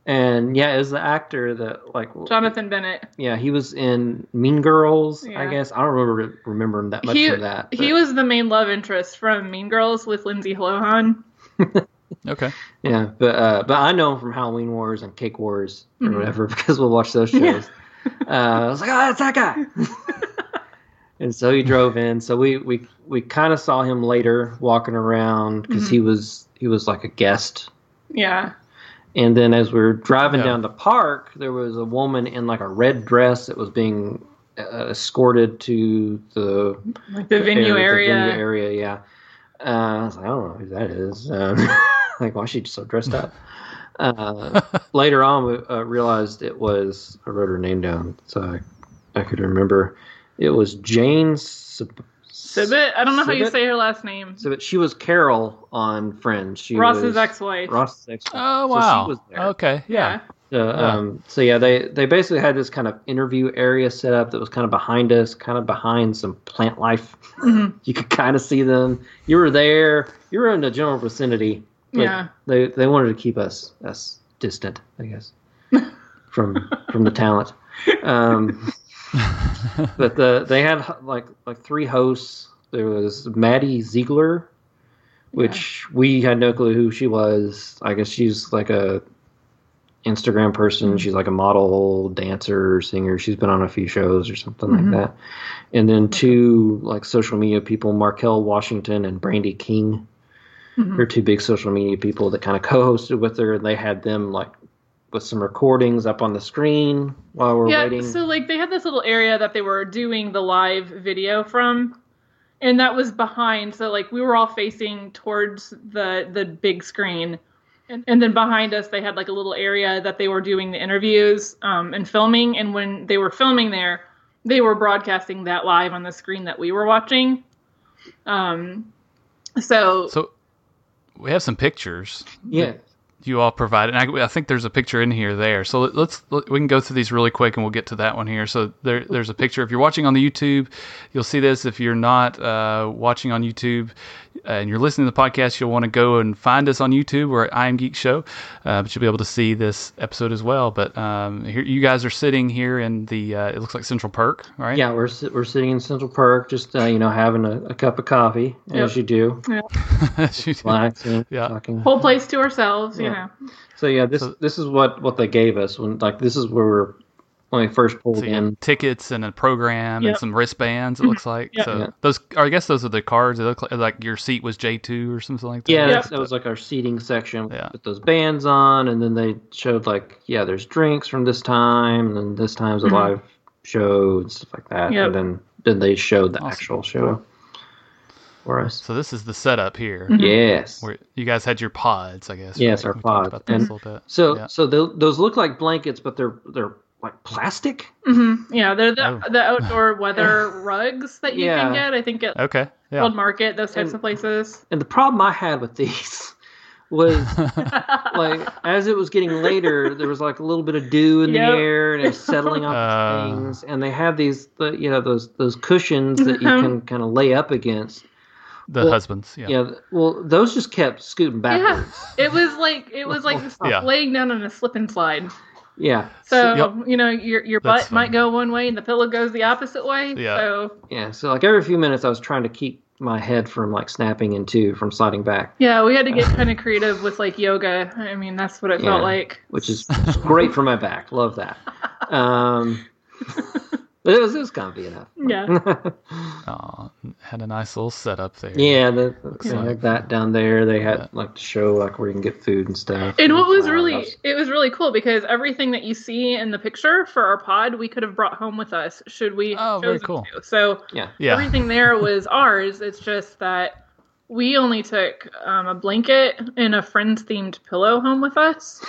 And yeah, it was the actor that like
Jonathan Bennett.
yeah, he was in Mean Girls. I guess I don't remember remember him that much
He
from that.
he was the main love interest from Mean Girls with Lindsay Lohan.
Okay.
yeah, but uh, but I know him from Halloween Wars and Cake Wars or
Mhm.
whatever because we'll watch those shows. uh, I was like, oh, that's that guy. and so he drove in. So we we we kind of saw him later walking around because
Mm-hmm.
he was he was like a guest
Yeah.
And then as we were driving
Yeah.
down the park, there was a woman in like a red dress that was being uh, escorted to the
Like the venue
the
area.
venue area, yeah. Uh, I was like, I don't know who that is. Um, like, why is she so dressed up? Uh, later on, we uh, realized it was. I wrote her name down so I, I could remember. It was Jane Sib-
Sibbett? I don't know how you say her last name.
Sibbett. She was Carol on Friends. She
Ross's
was
ex-wife.
Ross's ex. Wife.
Oh wow.
So
wow.
she was there.
okay. Yeah.
So, um, so yeah, they they basically had this kind of interview area set up that was kind of behind us, kind of behind some plant life.
Mhm.
You could kind of see them. You were there. You were in the general vicinity. but
Yeah.
They they wanted to keep us us distant, I guess, from from the talent. Um, but the they had like like three hosts. There was Maddie Ziegler, which we had no clue who she was. I guess she's like a Instagram person. She's like a model, dancer, singer. She's been on a few shows or something
Mhm.
like that. And then two like social media people, Markel Washington and Brandy King.
Mhm.
They're two big social media people that kind of co-hosted with her. And they had them like with some recordings up on the screen while we're
yeah,
waiting.
so like they had this little area that they were doing the live video from, and that was behind. So like we were all facing towards the the big screen, and, and then behind us they had like a little area that they were doing the interviews um, and filming. And when they were filming there, they were broadcasting that live on the screen that we were watching. Um, so
So we have some pictures.
yeah.
You all provided. And I, I think there's a picture in here there. So let- let's let, we can go through these really quick, and we'll get to that one here. So there, there's a picture. If you're watching on the YouTube, you'll see this. If you're not uh, watching on YouTube uh, and you're listening to the podcast, you'll want to go and find us on YouTube or at I Am Geek Show. Uh, but you'll be able to see this episode as well. But um, here, you guys are sitting here in the. Uh, it looks like Central Park, right?
Yeah, we're we're sitting in Central Park, just uh, you know, having a, a cup of coffee as
Yep.
you do,
Shoot.
relaxing,
Yeah.
talking.
whole place to ourselves, you
Yeah.
know.
So yeah, this
So-
this is what what they gave us when like this is where we're when we first pulled
So you
in.
tickets and a program and some wristbands. It looks like
Yep.
so.
Yeah.
Those, or I guess those are the cards. They look like, like your seat was J two or something like that.
Yeah,
Yep.
that was like our seating section
Yeah.
with those bands on, and then they showed like yeah, there's drinks from this time, and then this time's a
Mhm.
live show and stuff like that,
Yep.
and then then they showed the
Awesome.
actual show for us.
So this is the setup here.
Mhm.
Yes.
Where you guys had your pods, I guess.
Yes,
right?
our
We
pods.
About
And
a little bit.
So
Yeah.
so tho- those look like blankets, but they're they're like plastic.
hmm Yeah, they're the,
Oh.
the outdoor weather rugs that you
Yeah.
can get. I think at
okay. Yeah.
World Market, those types
And-
of places.
And the problem I had with these was like as it was getting later, there was like a little bit of dew in
Yep.
the air, and it's settling on
Uh.
things. And they have these, the, you know, those those cushions that you can kind of lay up against.
The
Well,
husbands. Yeah.
Yeah. Well, those just kept scooting backwards.
Yeah, it was like it was like
Yeah.
laying down on a slip and slide.
Yeah.
So
Yep.
you know your your
That's
butt might
funny.
go one way and the pillow goes the opposite way.
Yeah.
So
Yeah. So like every few minutes, I was trying to keep my head from like snapping in two from sliding back,
yeah, we had to get kind of creative with like yoga. I mean, that's what it
Yeah.
felt like.
which is great for my back. Love that. Um, but it was it was comfy enough.
Yeah.
Aw, had a nice little setup there.
Yeah, the, they
like-
had that down there. They had
Yeah.
like to show like where you can get food and stuff.
And what was really
that was-
it was really cool because everything that you see in the picture for our pod we could have brought home with us should we have
Oh, very
chosen
cool.
to. So
yeah,
Yeah.
everything there was ours. It's just that we only took um, a blanket and a friends themed pillow home with us.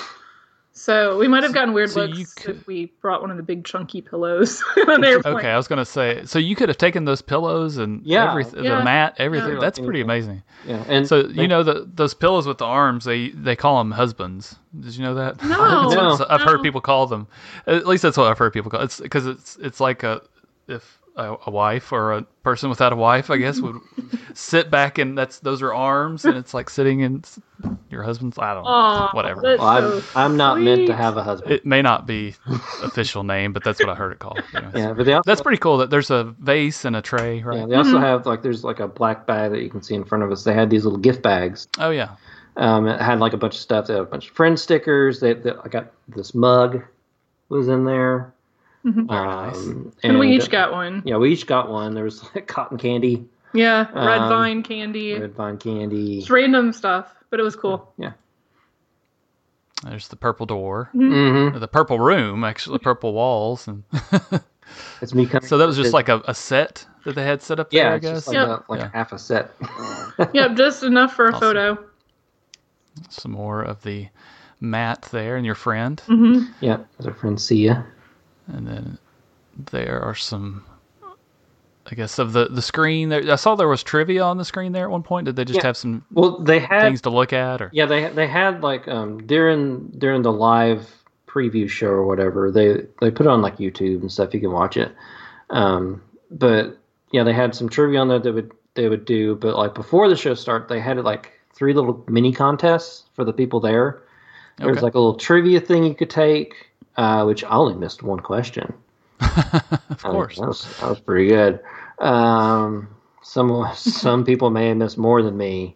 So we might have gotten weird
So
looks
could-
if we brought one of the big chunky pillows on the airplane.
Okay, I was gonna say. So you could have taken those pillows and
Yeah.
everything,
Yeah.
the mat, everything.
Yeah.
That's pretty amazing.
yeah. And
So
they-
you know that those pillows with the arms, they they call them husbands. Did you know that?
No,
No.
I've heard people call them. At least that's what I've heard people call. It's because it's it's like a if a, a wife or a person without a wife, I guess, would sit back and that's those are arms and it's like sitting in your husband's. I don't know.
Aw,
Whatever.
well, I'm
so
I'm not meant to have a husband.
It may not be official name, but that's what I heard it called. Anyways.
yeah, but they also,
That's pretty cool that there's a vase and a tray, right?
yeah, they also have like there's like a black bag that you can see in front of us. They had these little gift bags.
Oh yeah.
Um, it had like a bunch of stuff. They had a bunch of friend stickers. They, they I got this mug was in there.
Mhm.
nice.
Um,
And we each got one.
yeah, we each got one. There was like cotton candy,
Yeah, red
Um,
vine candy.
red vine candy.
Just random stuff, but it was cool.
Yeah.
There's the purple door,
Mm-hmm.
the purple room, actually, purple walls, and
It's me coming.
so that was just like a, a set that they had set up there.
yeah,
I guess
just like,
Yep.
a, like
Yeah.
half a set.
Yep, just enough for a
Awesome.
photo.
some more of the mat there and your friend,
hmm
yeah, there's our friend Sia.
And then there are some. I guess of the the screen there. I saw there was trivia on the screen there at one point. Did they just
Yeah.
have some
Well, they had
things to look at, or
yeah they they had like um during during the live preview show or whatever they they put it on like YouTube and stuff. You can watch it. Um, but yeah, they had some trivia on there that would they would do. But like before the show started, they had like three little mini contests for the people there. There was like a little trivia thing you could take, uh, which I only missed one question.
of course.
that was, that was pretty good. Um, some some people may have missed more than me,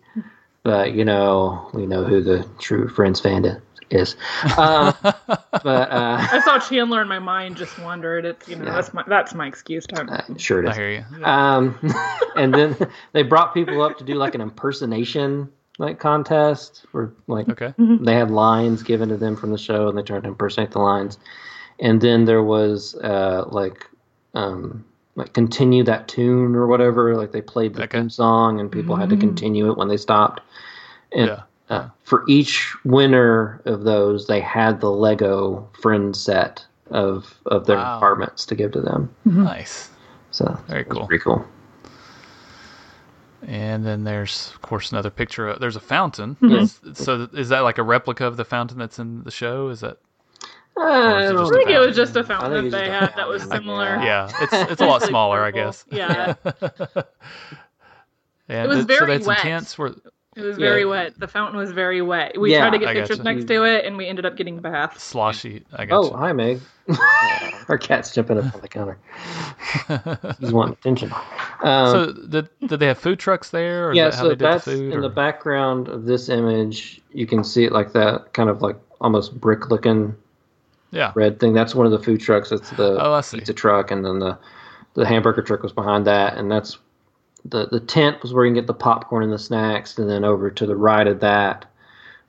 but you know we know who the true Friends fan is. Um, but uh,
I saw Chandler in my mind just wondered. It's you know
Yeah.
that's my that's my excuse time.
uh, sure it
I hear you.
Um, and then they brought people up to do like an impersonation like contest where like
Okay.
they had lines given to them from the show and they tried to impersonate the lines and then there was uh like um like continue that tune or whatever like they played the
Okay.
theme song and people had to continue it when they stopped and
Yeah.
uh, for each winner of those they had the lego friend set of of their
Wow.
apartments to give to them
Nice.
so
Very cool.
pretty cool
And then there's, of course, another picture. Of, there's a fountain.
Mm-hmm.
So is that like a replica of the fountain that's in the show? Is that?
Uh,
is
I
it
don't
just
think
a
it was
fountain?
just a
I
fountain that they had that was
fountain.
similar.
Yeah, it's it's a lot smaller, I guess.
Yeah.
and
It was
so
very
they had some
wet.
tents where
It was
Yeah.
very wet. The fountain was very wet. We
Yeah,
tried to get
I
pictures
gotcha.
next to it, and we ended up getting baths.
sloshy. I guess.
Oh, hi, Meg. Our cat's jumping up on the counter. He's wanting attention. Um,
so did did they have food trucks there? Or
yeah,
that how
so
they did
that's
the food?
in
or-
the background of this image. You can see it like that, kind of like almost brick-looking
Yeah.
red thing. That's one of the food trucks. That's the
Oh, I see.
pizza truck, and then the the hamburger truck was behind that, and that's the the tent was where you can get the popcorn and the snacks, and then over to the right of that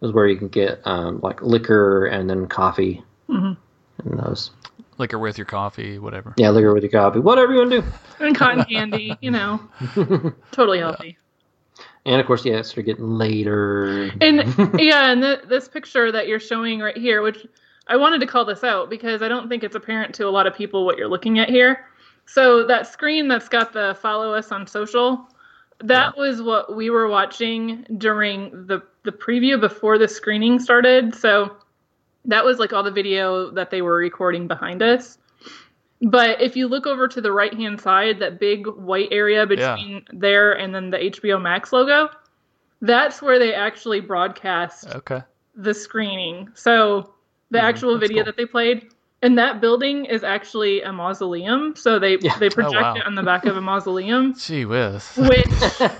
was where you can get um, like liquor and then coffee.
Mhm.
And those,
Liquor with your coffee, whatever.
yeah, liquor with your coffee, whatever you want to do.
And cotton candy, you know, totally healthy.
And of course, yes, it started getting later.
And yeah, and th- this picture that you're showing right here, which I wanted to call this out because I don't think it's apparent to a lot of people what you're looking at here. So that screen that's got the follow us on social, that was what we were watching during the the preview before the screening started. So that was like all the video that they were recording behind us. But if you look over to the right hand side, that big white area between there and then the HBO Max logo, that's where they actually broadcast
Okay.
the screening. So the
Mhm,
actual
that's
video
cool.
that they played, and that building is actually a mausoleum. So they
Yeah.
they project
wow.
it on the back of a mausoleum.
Gee whiz.
Which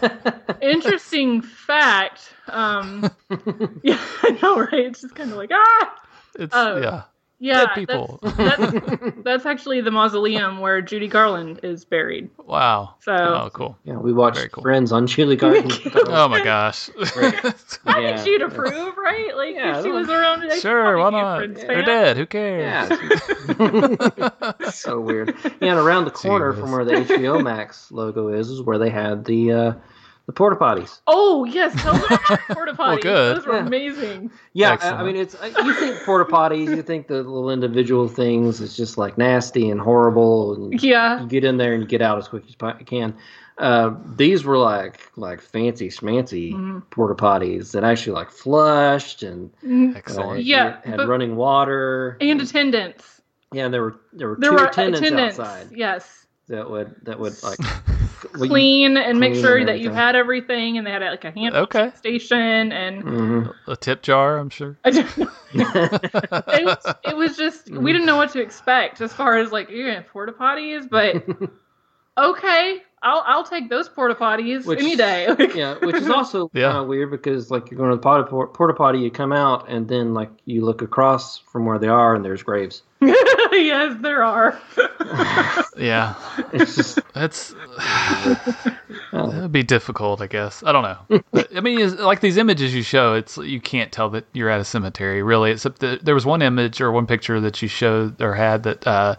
interesting fact. Um, yeah, I know, right? It's just kind of like ah,
It's
Oh.
yeah.
Yeah.
Dead people.
That's, that's that's actually the mausoleum where Judy Garland is buried.
Wow.
So
Oh, cool.
yeah, we watched
cool.
Friends on Judy Garland.
Oh my gosh.
I
Yeah.
think she'd approve, right? Like
Yeah,
if she was around, I'd
sure, why
probably be a
not?
Friends
They're dead. Who cares?
Yeah. so weird. Yeah, and around the corner
Gee
from where the HBO Max logo is, is where they had the uh, the porta potties.
Oh yes, tell me about porta potties.
Well, good.
Those were
Yeah.
amazing.
Yeah, I, I mean, it's uh, you think porta potties, you think the little individual things, it's just like nasty and horrible, and
Yeah.
you get in there and you get out as quick as you can. Uh, these were like like fancy schmancy
Mhm.
porta potties that actually like flushed and
Mm,
uh,
Yeah,
had
but-
running water.
And attendants.
yeah, there were there were
There
two
were
attendants,
attendants.
outside
Yes.
That would that would like well, you-
Clean and make sure
and
that you had everything, and they had like a hand
Okay.
station, and
Mhm.
A tip jar, I'm sure.
I don't know. it, was, it was just
Mm-hmm.
we didn't know what to expect as far as like yeah porta potties, but okay, I'll I'll take those porta potties
Which-
any day.
yeah, which is also
Yeah.
kind of weird because like you're going to the porta porta potty, you come out and then like you look across from where they are and there's graves.
yes, there are.
Yeah.
It's just
That's
oh,
that'd be difficult, I guess. I don't know. But, I mean, like these images you show, it's you can't tell that you're at a cemetery, really. Except that there was one image or one picture that you showed or had that uh,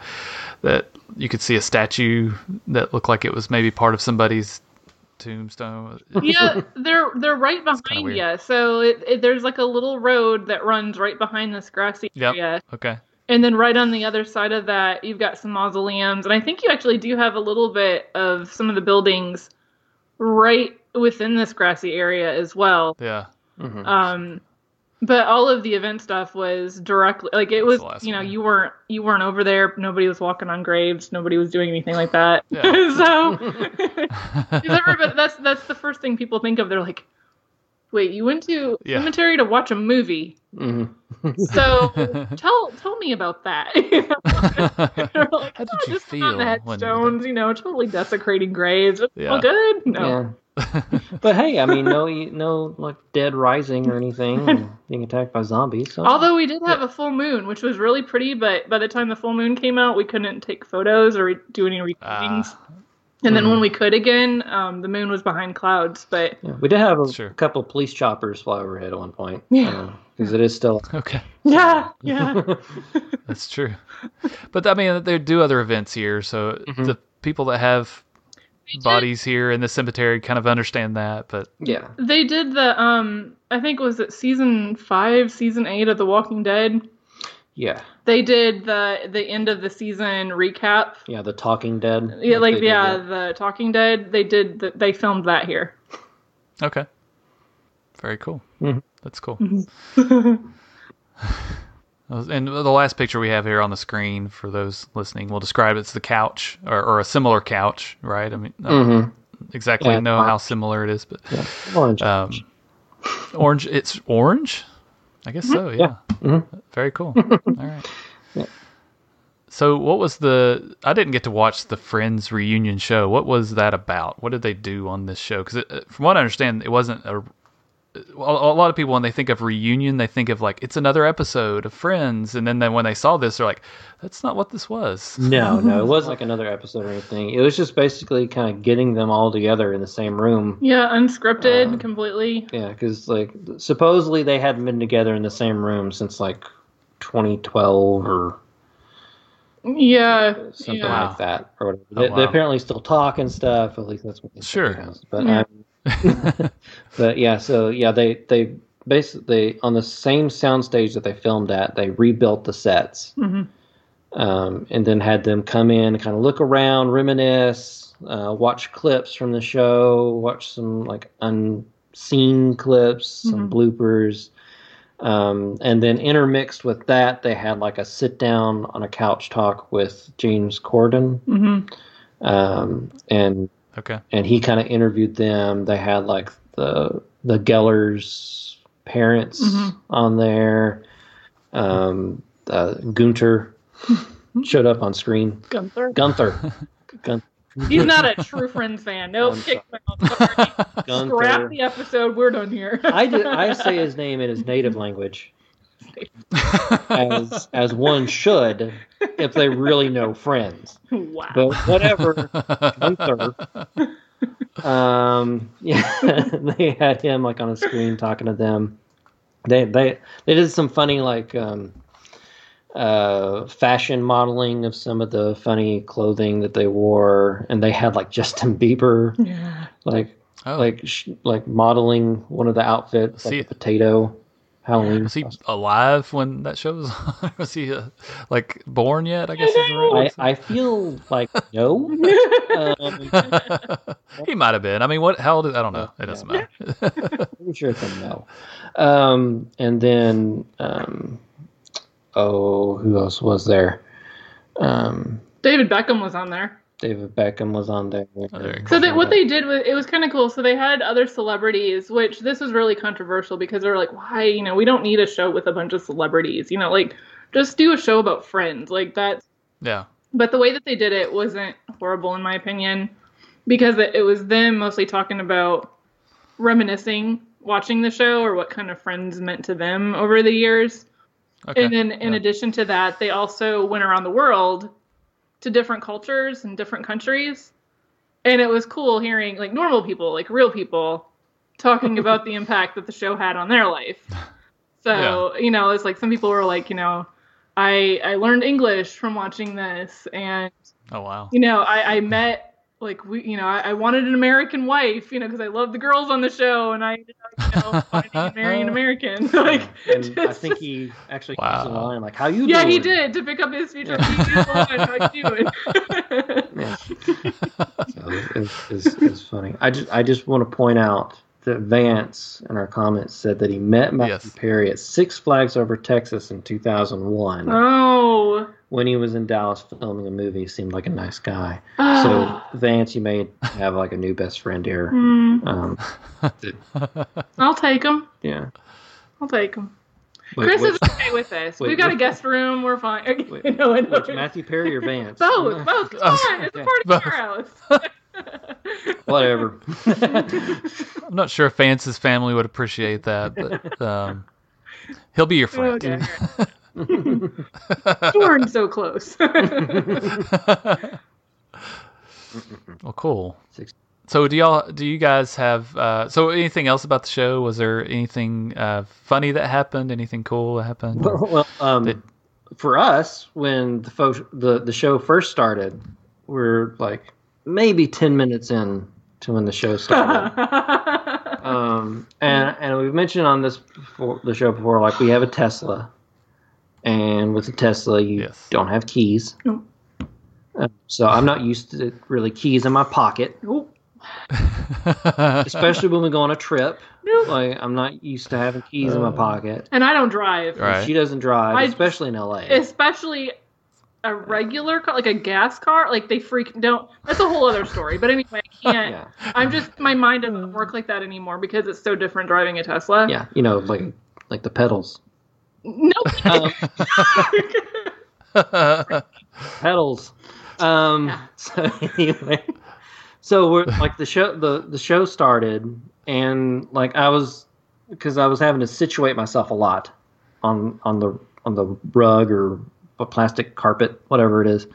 that you could see a statue that looked like it was maybe part of somebody's tombstone.
yeah, they're they're right behind
weird.
you. So it, it, there's like a little road that runs right behind this grassy
Yep.
area,
Okay.
and then right on the other side of that, you've got some mausoleums, and I think you actually do have a little bit of some of the buildings right within this grassy area as well.
Yeah.
mhm.
Um, but all of the event stuff was directly like it was. You know,
one.
you weren't you weren't over there. Nobody was walking on graves. Nobody was doing anything like that. so everybody, that's that's the first thing people think of. They're like, "Wait, you went to
Yeah.
cemetery to watch a movie?
Mhm.
So tell tell me about that." They're like,
How did
"Oh,
you
just
feel
on the
when-
headstones? You know, totally desecrating graves. It's
Yeah.
all good. No,
Yeah. But hey, I mean, no, no, like dead rising or anything, being attacked by zombies. So.
Although we did have a full moon, which was really pretty, but by the time the full moon came out, we couldn't take photos or re- do any recordings.
Ah.
And then
Mhm.
when we could again, um, the moon was behind clouds. But
yeah, we did have a
Sure.
couple police choppers fly overhead at one point.
Yeah.
because it is still.
okay.
yeah, yeah,
That's true. But I mean, they do other events here, so
Mhm.
the people that have
They did-
bodies here in the cemetery kind of understand that. But
yeah,
They did the um, I think was it season five, season eight of The Walking Dead.
Yeah,
They did the the end of the season recap.
yeah. The Talking Dead.
Yeah, like
they
yeah, the Talking Dead. They did. The, they filmed that here.
okay, very cool.
Mhm.
That's cool. And the last picture we have here on the screen for those listening, we'll describe it's the couch or, or a similar couch, right? I mean, I don't
Mhm.
exactly
Yeah,
know
orange.
how similar it is, but
Yeah, orange.
um, orange. It's orange. I guess so. Yeah.
Mhm.
Very cool. All right.
Yeah.
So, what was the? I didn't get to watch the Friends reunion show. What was that about? What did they do on this show? Because from what I understand, it wasn't a. well, A lot of people, when they think of reunion, they think of like it's another episode of Friends, and then, then when they saw this, they're like, "That's not what this was."
No, no, it wasn't like another episode or anything. It was just basically kind of getting them all together in the same room.
Yeah, unscripted
Uh,
completely.
Yeah, because like supposedly they hadn't been together in the same room since like 2012 or
Yeah,
something
yeah.
like that, or whatever.
Oh,
they, they apparently still talk and stuff. At least that's what they say
Sure.
But
Yeah.
um, but yeah, so yeah, they they basically on the same soundstage that they filmed at, they rebuilt the sets.
Mhm.
um, and then had them come in kind of look around, reminisce, uh, watch clips from the show, watch some like unseen clips, some bloopers, Um, and then intermixed with that, they had like a sit down on a couch talk with James Corden,
Mm-hmm.
um, and
Okay.
and he kind of interviewed them. They had like the the Gellers' parents
Mhm.
on there. Um, uh, Gunter showed up on screen.
Gunther.
Gunther. Gun-
He's not a true Friends fan. Nope.
I'm
Kick him out. Scrap the episode. We're done here.
I did. I say his name in his native language, as as one should, if they really know Friends.
wow.
But whatever. Gunther. Um, yeah, they had him like on a screen talking to them. They they they did some funny like um, uh, fashion modeling of some of the funny clothing that they wore, and they had like Justin Bieber
yeah.
like
Oh,
like sh- like modeling one of the outfits, like
See-
a potato Halloween.
was he
costume.
alive when that show was on? was he uh, like born yet? I guess is the
I,
right
I feel like no. um,
he might have been. I mean, what? How old? Is, I don't know. It doesn't matter.
I'm sure it's a no. Um, and then, um, oh, who else was there? Um,
David Beckham was on there.
David Beckham was on there.
Oh, there
So they, what they did was it was kind of cool. So they had other celebrities, which this was really controversial because they were like, why? You know, we don't need a show with a bunch of celebrities. You know, like just do a show about friends. Like that's.
yeah.
But the way that they did it wasn't horrible in my opinion, because it, it was them mostly talking about reminiscing, watching the show, or what kind of friends meant to them over the years.
Okay.
And then in
Yeah.
addition to that, they also went around the world to different cultures and different countries. And it was cool hearing like normal people, like real people, talking about the impact that the show had on their life. So, you know, it's like some people were like, you know, I I learned English from watching this and
Oh wow.
you know, I, I met like we you know, I, I wanted an American wife, you know, because I love the girls on the show and I ended up, you know, finding marrying an American. like
And I think he actually
Wow.
used the line like, "How you
yeah,
doing?"
he did to pick up his future. How you doing?
Yeah. so it's, it's, it's funny. I just I just want to point out that Vance in our comments said that he met Matthew
Yes.
Perry at Six Flags Over Texas in 2001
oh.
when he was in Dallas filming a movie. He seemed like a nice guy. So
Ah.
Vance, you may have like a new best friend here.
Hmm,
Um,
I'll take him.
yeah.
I'll take him.
Wait,
Chris
which,
is okay with this.
wait,
We've got a guest room. We're fine.
Wait,
no, I
which Matthew Perry or Vance?
Both, both. Come on, it's a
Okay.
party
Both.
At your house.
Whatever.
I'm not sure if Vance's family would appreciate that, but um, he'll be your friend.
okay. We're so close.
well, cool. So, do y'all? Do you guys have? Uh, so, anything else about the show? Was there anything uh, funny that happened? Anything cool that happened?
well, um,
Did-
for us, when the, fo- the the show first started, we're like maybe ten minutes in to when the show started. um, and and we've mentioned on this before, the show before, like we have a Tesla, and with a Tesla, you
Yes.
don't have keys.
Nope.
Uh, so I'm not used to really keys in my pocket,
Nope.
especially when we go on a trip.
Nope.
Like I'm not used to having keys in my pocket.
And I don't drive.
Right.
She doesn't drive,
I-
especially in LA.
Especially a regular car, like a gas car. Like they freak don't. That's a whole other story. But anyway, I can't.
yeah,
I'm just my mind doesn't work like that anymore because it's so different driving a Tesla.
yeah, you know, like like the pedals.
No.
Um, pedals. Um,
Yeah.
So anyway, so we're like the show. The the show started, and like I was, because I was having to situate myself a lot on on the on the rug or a plastic carpet, whatever it is.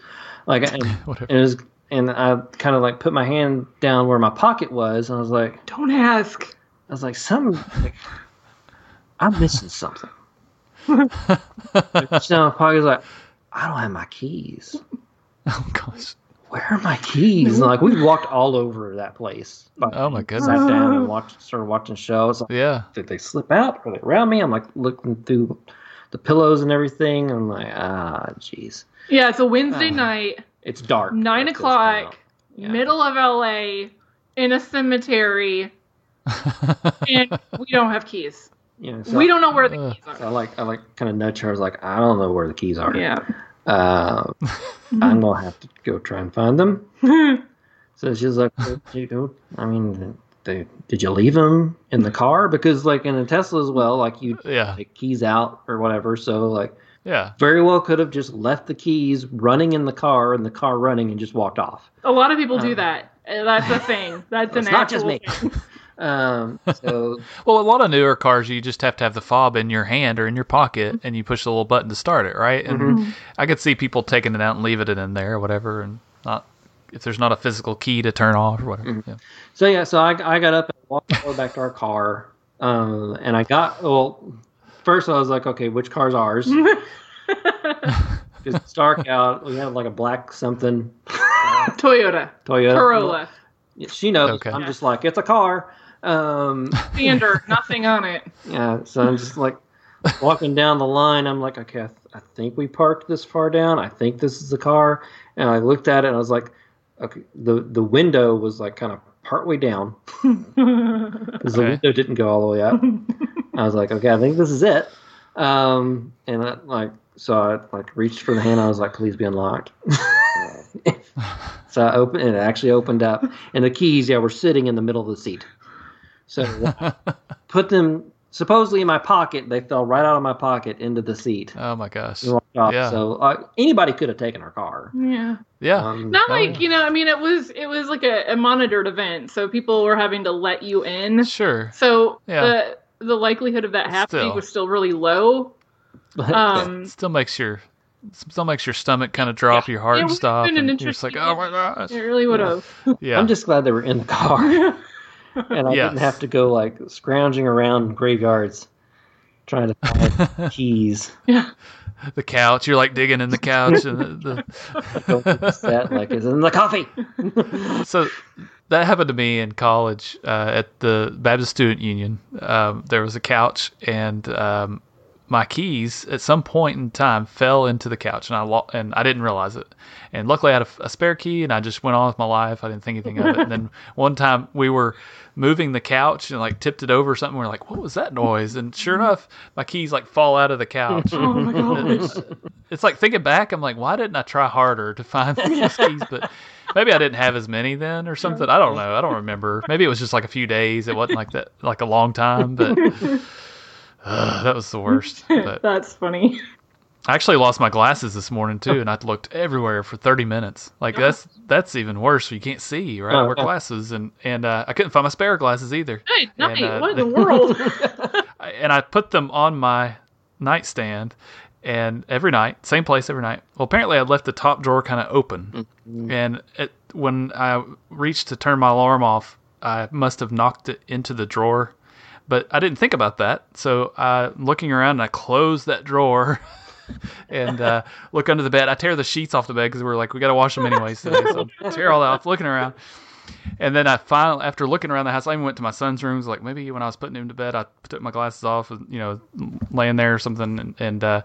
Like, and, and it was, and I kind of like put my hand down where my pocket was, and I was like,
Don't ask.
I was like, some, like, I'm missing something. I reached down my pocket, I was like, I don't have my keys.
oh gosh.
Where are my keys? And like we walked all over that place.
Oh my goodness.
Sat down and watched, started watching shows. Like,
Yeah.
did they slip out? Are they around me? I'm like looking through the pillows and everything. I'm like, ah, jeez.
Yeah, it's a Wednesday
Uh,
night,
It's dark.
nine
That's what's going
o'clock.
Yeah.
middle of LA, in a cemetery, and we don't have keys.
You know, so
we don't know where the
Uh,
keys
I like I like kind of nudge her. I was like, I don't know where the keys are.
Yeah.
Uh, I'm gonna have to go try and find them. So she's like, "Well, you go. I mean, they, did you leave them in the car? Because like in a Tesla as well, like you
Yeah.
take keys out or whatever. So like
Yeah.
very well could have just left the keys running in the car and the car running and just walked off.
A lot of people do
Um,
that. Uh, That's a thing. That's an
It's not just
actual
me.
thing.
Um, so
Well, a lot of newer cars, you just have to have the fob in your hand or in your pocket, and you push the little button to start it, right? And
Mm-hmm.
I could see people taking it out and leaving it in there or whatever, and not if there's not a physical key to turn off or whatever.
Mm-hmm.
Yeah.
So yeah, so I, I got up and walked the back to our car, um, and I got well. First, I was like, okay, which car's ours? Because it's dark out. We have like a black something
Toyota.
Toyota
Corolla.
She knows.
Okay.
I'm just like, it's a car. Um,
Standard. nothing on it.
yeah, so I'm just like walking down the line. I'm like, okay, I, th- I think we parked this far down. I think this is the car. And I looked at it and I was like, okay, the the window was like kind of partway down because the
Okay.
window didn't go all the way up. I was like, okay, I think this is it. Um, and I, like, so I like reached for the hand. I was like, please be unlocked. so I opened, and it actually opened up, and the keys, yeah, were sitting in the middle of the seat. So put them supposedly in my pocket. They fell right out of my pocket into the seat.
Oh my gosh.
off.
Yeah.
So uh, anybody could have taken our car.
Yeah.
Yeah.
Um,
Not
Oh,
like,
yeah.
you know, I mean it was it was like a, a monitored event, so people were having to let you in.
Sure.
So
Yeah.
the the likelihood of that happening
Still.
was still really low. Um
Still makes your still makes your stomach kind of drop, your heart
It would've
stop,
been an
and you're just like,
interesting-
oh my gosh.
it really would have.
Yeah.
I'm just glad they were in the car. and I
Yes.
didn't have to go like scrounging around graveyards trying to find keys.
Yeah.
the couch. You're like digging in the couch, and the,
the set like it's in the coffee.
so that happened to me in college uh, at the Baptist Student Union. Um, there was a couch, and um, my keys at some point in time fell into the couch, and I lo- and I didn't realize it. And luckily, I had a, a spare key, and I just went on with my life. I didn't think anything of it. And then one time we were moving the couch and like tipped it over or something. We are like, "What was that noise?" And sure enough, my keys like fall out of the couch.
Oh my gosh.
it's, it's like thinking back, I'm like, why didn't I try harder to find these keys? But maybe I didn't have as many then or something. I don't know. I don't remember. Maybe it was just like a few days. It wasn't like that, like a long time. But uh, that was the worst. But
That's funny.
I actually lost my glasses this morning too, and I looked everywhere for 30 minutes. Like that's that's even worse. You can't see, right? I
Oh,
wear
yeah.
glasses, and and uh, I couldn't find my spare glasses either.
Hey, night,
And, uh,
what in the world?
I- and I put them on my nightstand, and every night, same place every night. Well, apparently I left the top drawer kind of open, and it, when I reached to turn my alarm off, I must have knocked it into the drawer, but I didn't think about that. So I, looking around, and I closed that drawer. and uh, look under the bed. I tear the sheets off the bed because we are like, we got to wash them anyways today. So I tear all that off, looking around. And then I finally, after looking around the house, I even went to my son's rooms. Like maybe when I was putting him to bed, I took my glasses off, and, you know, laying there or something. And, and uh,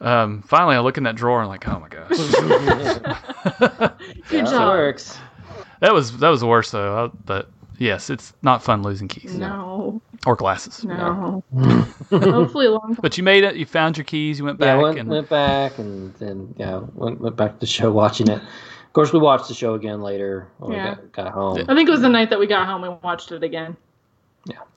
um, finally, I look in that drawer and like, oh my gosh,
Good
That
job.
works.
that was that was the worst though. I, but yes, it's not fun losing keys
No,
or glasses.
no. Hopefully, a long time.
But you made it. You found your keys. You went
Yeah,
back
went,
and
went back and then yeah, went, went back to the show watching it. Of course, we watched the show again later when
Yeah.
we got, got home.
I think it was the night that we got home We watched it again.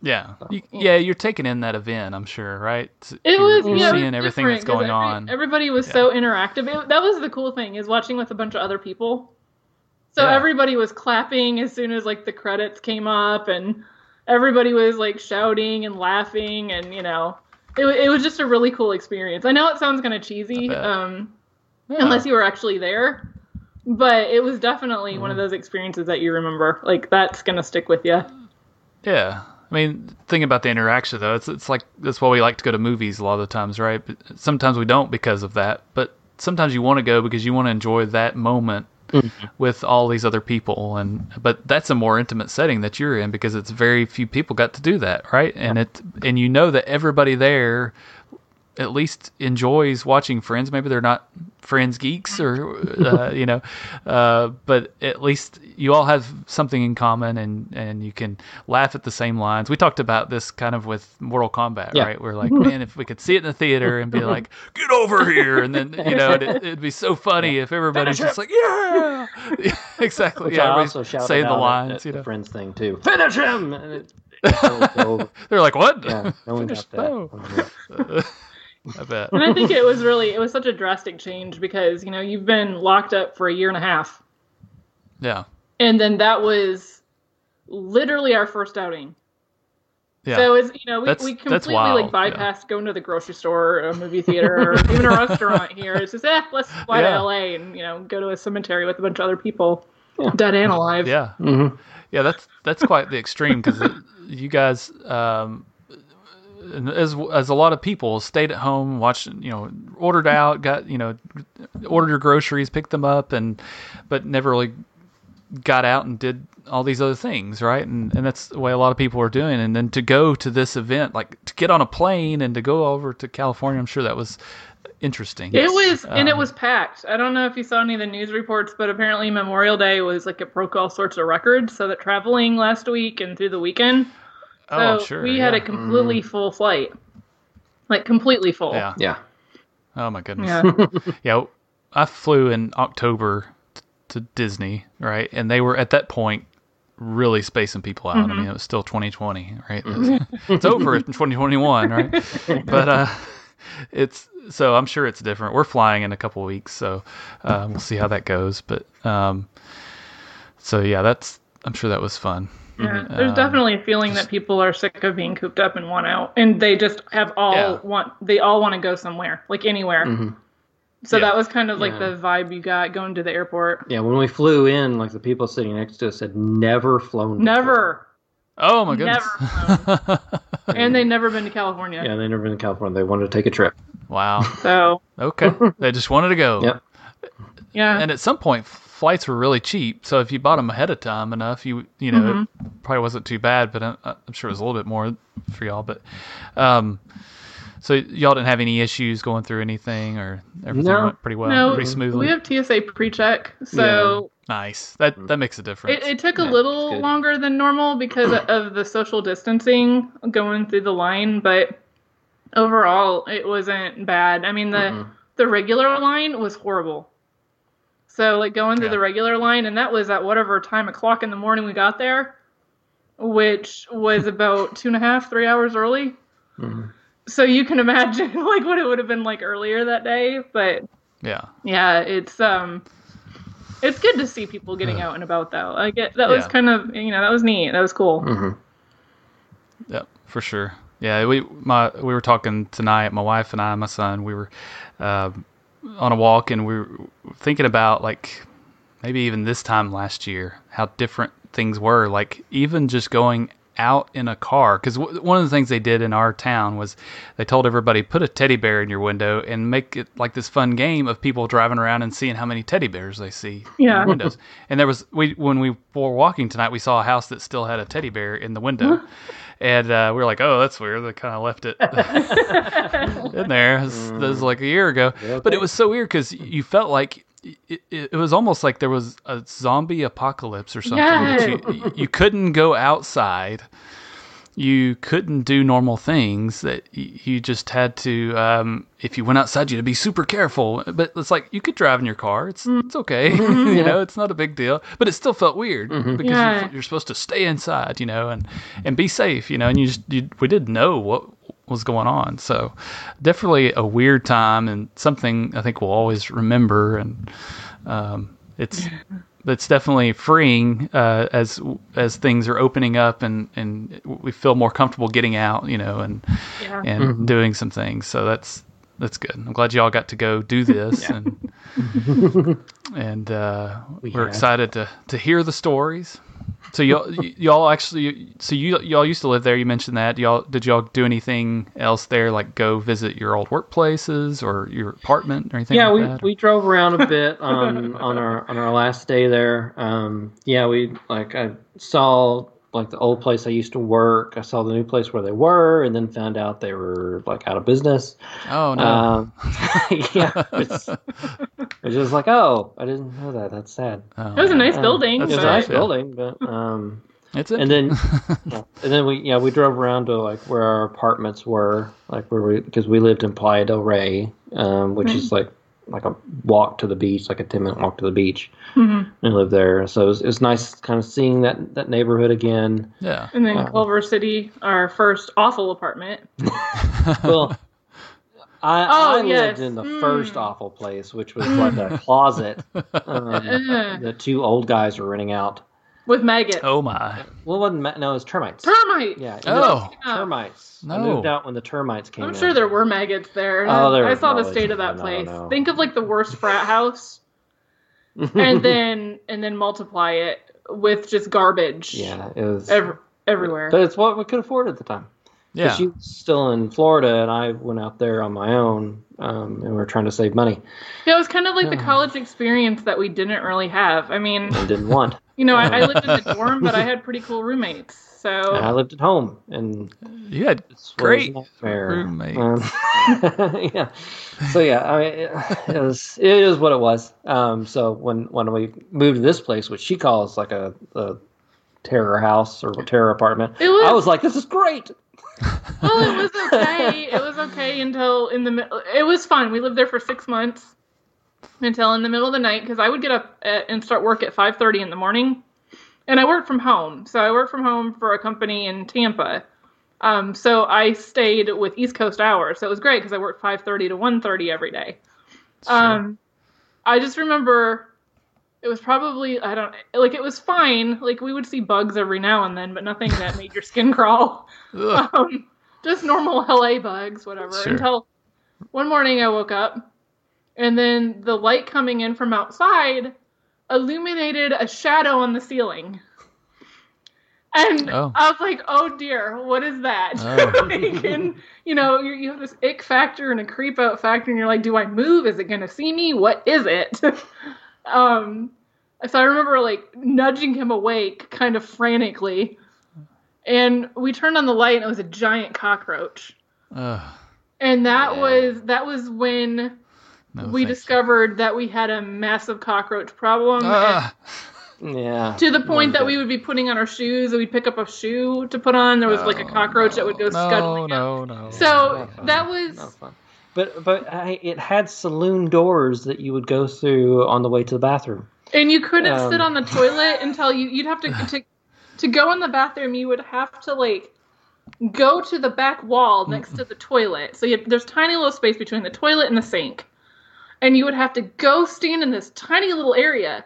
yeah, you, yeah, you're taking in that event. I'm sure, right?
It was
you're
yeah, it was
seeing everything that's going
every-
on.
Everybody was so interactive. It, that was the cool thing is watching with a bunch of other people. So
Yeah.
everybody was clapping as soon as like the credits came up, and everybody was like shouting and laughing, and you know, it, it was just a really cool experience. I know it sounds kind of cheesy, um,
Yeah.
unless you were actually there, but it was definitely one of
Mm-hmm.
those experiences that you remember. Like that's gonna stick with you.
Yeah. I mean, think about the interaction though. It's it's like that's why we like to go to movies a lot of the times, right? But sometimes we don't because of that. But sometimes you want to go because you want to enjoy that moment Mm-hmm. with all these other people and but that's a more intimate setting that you're in because it's very few people got to do that, right? And it and you know that everybody there at least enjoys watching friends. Maybe they're not friends geeks or uh, you know uh, but at least you all have something in common and and you can laugh at the same lines we talked about this kind of with mortal kombat
Yeah.
right we're like man if we could see it in the theater and be like get over here and then you know it, it'd be so funny if everybody's just like yeah exactly
Which
yeah
I also shouted
saying the lines you
the
know
Friends thing too. Finish him. And it- it was over.
they're like what
yeah, no one
Finish-
got that.
no. I bet
And I think it was really it was such a drastic change because you know you've been locked up for a year and a half,
yeah
and then that was literally our first outing.
yeah
So it's you know we,
That's-
we completely
wild,
like
yeah.
bypassed going to the grocery store, or a movie theater, or even a restaurant here. It's just eh, let's fly
Yeah.
to LA and you know go to a cemetery with a bunch of other people,
Yeah.
dead and alive.
yeah
Mhm.
Yeah, that's that's quite the extreme because you guys, um, as as a lot of people, stayed at home, watched, you know, ordered out, got you know, ordered your groceries, picked them up, and but never really got out and did all these other things, right? And and that's the way a lot of people are doing. And then to go to this event, like to get on a plane and to go over to California, I'm sure that was interesting.
It was, and it
Um,
was packed. I don't know if you saw any of the news reports, but apparently Memorial Day was like it broke all sorts of records. So that traveling last week and through the weekend,
Oh,
so
sure.
we had a completely full flight, like completely full.
yeah.
Yeah.
Oh my goodness.
Yeah.
Yeah, I flew in October t- to Disney, right? And they were at that point really spacing people out. I mean, it was still 2020, right? It's, it's over in 2021, right? But uh, it's so I'm sure it's different. We're flying in a couple weeks, so uh, we'll see how that goes. But um, so yeah, that's I'm sure that was fun.
Yeah, there's
Um,
definitely a feeling that people are sick of being cooped up and want out, and they just have all
Yeah.
want they all want to go somewhere, like anywhere.
Mhm.
So
Yeah.
that was kind of like
Yeah.
the vibe you got going to the airport.
Yeah, when we flew in, like the people sitting next to us had never flown. before.
Never,
Oh my goodness!
and they'd never been to California.
Yeah, they'd never been to California. They wanted to take a trip.
wow.
So
Okay, they just wanted to go.
Yep.
yeah,
and at some point flights were really cheap so if you bought them ahead of time enough you you know
Mm-hmm.
it probably wasn't too bad but I'm, I'm sure it was a little bit more for y'all but um so y'all didn't have any issues going through anything or everything
No.
went pretty well
no,
pretty smoothly
we have TSA pre-check, so
nice that that makes a difference
It, it took a
Yeah,
little longer than normal because of the social distancing going through the line, but overall it wasn't bad. I mean the
Mhm.
the regular line was horrible. So like going through
Yeah.
the regular line, and that was at whatever time o'clock in the morning we got there, which was about two and a half, three hours early.
Mhm.
So you can imagine like what it would have been like earlier that day. But
yeah
yeah, it's um, it's good to see people getting out and about though. I get that was kind of you know that was neat. That was cool.
Mhm.
Yeah, for sure. Yeah, we my we were talking tonight. My wife and I, my son, we were uh, on a walk, and we were thinking about like maybe even this time last year how different things were. Like even just going out in a car, because w- one of the things they did in our town was they told everybody put a teddy bear in your window and make it like this fun game of people driving around and seeing how many teddy bears they see
Yeah.
in windows. And there was we when we were walking tonight, we saw a house that still had a teddy bear in the window, and uh, we were like, "Oh, that's weird." They kind of left it in there. This, this was like a year ago,
Yeah,
but it was so weird because you felt like. It, it, it was almost like there was a zombie apocalypse or something. that You, you couldn't go outside. You couldn't do normal things. That you just had to. Um, if you went outside, you had to be super careful. But it's like you could drive in your car. It's it's okay. you know, it's not a big deal. But it still felt weird because
Yeah.
you're, you're supposed to stay inside. You know, and and be safe. You know, and you just you, we didn't know what was going on. So definitely a weird time and something I think we'll always remember. And um, it's it's definitely freeing uh, as as things are opening up and, and we feel more comfortable getting out, you know, and
Yeah.
and doing some things. So that's that's good. I'm glad y'all got to go do this and and uh,
We
we are
had.
excited to to hear the stories. So y'all y'all actually so you y'all used to live there. You mentioned that. Y'all did y'all do anything else there? Like go visit your old workplaces or your apartment or anything?
Yeah,
like
we,
that?
we drove around a bit on on our on our last day there. Um, yeah, we like I saw like the old place I used to work. I saw the new place where they were, and then found out they were like out of business.
oh no.
Um, yeah, it's It's just like, oh, I didn't know that. That's sad.
Oh,
It was a nice
Uh,
building.
that's
It was a nice
Yeah.
building, but um,
It's it.
and then yeah, and then we yeah we drove around to like where our apartments were, like where we because we lived in Playa del Rey, um, which is like like a walk to the beach, like a ten minute walk to the beach,
Mhm.
and lived there. So it was, it was nice, kind of seeing that that neighborhood again.
yeah.
And then
Uh,
Culver City, our first awful apartment.
Well. I,
Oh,
I
yes.
lived in the first
Mm.
awful place, which was like a closet. Um,
Uh,
the two old guys were renting out.
With maggots.
oh my.
Well, it wasn't ma- no, it was termites.
Termite!
Yeah.
Oh.
no, termites. I
No.
moved out when the termites came
I'm
in.
sure there were maggots there.
Oh, there
I saw the state of that
something, I
place.
don't.
Think of like the worst frat house, and then and then multiply it with just garbage.
yeah, it was.
ev- everywhere.
but it's what we could afford at the time. 'Cause
Yeah.
She was still in Florida, and I went out there on my own, um, and we were trying to save money
yeah, it was kind of like the college experience that we didn't really have. I mean,
and didn't want.
you know, I, I lived in the dorm, but I had pretty cool roommates. So
And I lived at home, and
You had
it was
Great
a
roommates.
Um, yeah. So yeah, I mean, it, it was it is what it was. Um, so when when we moved to this place, which she calls like a, a terror house or a terror apartment,
was-
I was like, this is great.
Well, it was okay. it was okay until in the middle. It was fun. We lived there for six months until in the middle of the night because I would get up at, and start work at five thirty in the morning, and I worked from home. So I worked from home for a company in Tampa. Um, so I stayed with East Coast hours. So it was great because I worked five thirty to 1.30 every day. Um, I just remember it was probably I don't like it was fine. Like we would see bugs every now and then, but nothing that made your skin crawl um, just normal LA bugs, whatever.
Sure.
Until one morning I woke up, and then the light coming in from outside illuminated a shadow on the ceiling. And
Oh.
I was like, "Oh dear, what is that?"
Oh.
Like, and you know, you you have this ick factor and a creep out factor, and you're like, "Do I move? Is it gonna see me? What is it?" um, so I remember like nudging him awake, kind of frantically, and we turned on the light, and it was a giant cockroach.
Ugh.
And that
Yeah.
was that was when
No,
we
thank you.
discovered that we had a massive cockroach problem. and-
Ah.
Yeah.
to the point that we would be putting on our shoes, and we'd pick up a shoe to put on. There was like a
No,
cockroach that would go
no,
scuttling
no,
out.
no.
So
Not fun.
that was
Not fun. But but I, it had saloon doors that you would go through on the way to the bathroom.
And you couldn't
Um,
sit on the toilet until you you'd have to to to go in the bathroom. You would have to like go to the back wall next to the toilet. So you, there's tiny little space between the toilet and the sink, and you would have to go stand in this tiny little area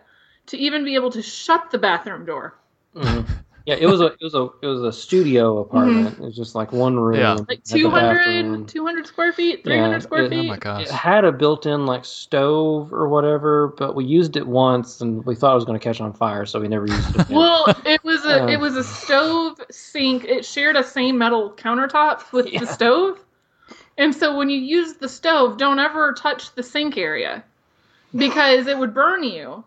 to even be able to shut the bathroom door.
Mhm. Yeah, it was a it was a it was a studio apartment. It was just like one room.
Yeah.
Like
had
200, 200 square feet, 300
Yeah,
square
it-
feet.
Oh my gosh.
It had a built-in like stove or whatever, but we used it once and we thought it was going to catch on fire, so we never used it again.
Well, it was a
Uh.
it was a stove sink. It shared a same metal countertop with
Yeah.
the stove, and so when you use the stove, don't ever touch the sink area because it would burn you.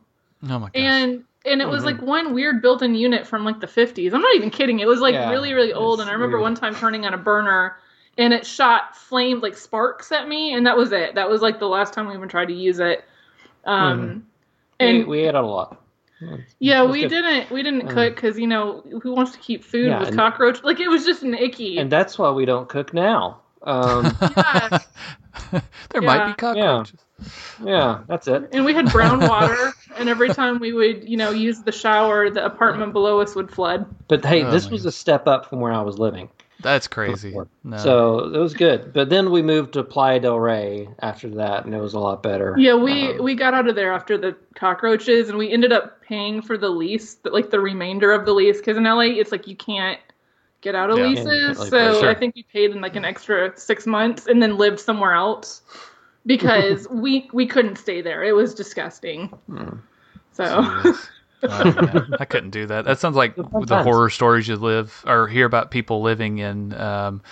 Oh my gosh.
And and it was
Mhm.
like one weird built-in unit from like the 50s. I'm not even kidding. It was like
Yeah,
really really old. And I remember
weird.
one time turning on a burner. And it shot flame like sparks at me, and that was it. That was like the last time we even tried to use it. Um,
Mhm.
and
we, we ate a lot.
yeah, we
good.
didn't we didn't
Mm.
cook because you know who wants to keep food
Yeah,
with
and-
cockroach? Like it was just an icky.
And that's why we don't cook now. Um,
yeah.
there might be cockroaches.
Yeah, that's it.
And we had brown water, and every time we would you know use the shower, the apartment below us would flood.
But hey,
Oh
this
my
was a step up from where I was living.
That's crazy. No.
So it was good. But then we moved to Playa del Rey after that, and it was a lot better.
Yeah, we
Um,
we got out of there after the cockroaches, and we ended up paying for the lease, but like the remainder of the lease, because in LA it's like you can't get out of
Yeah.
Yeah,
leases.
like,
so
sure.
I think we paid in like an extra six months, and then lived somewhere else because we we couldn't stay there. It was disgusting.
Hmm.
So
Jeez. I couldn't do that. That sounds like
Good
the horror stories you live or hear about people living in um,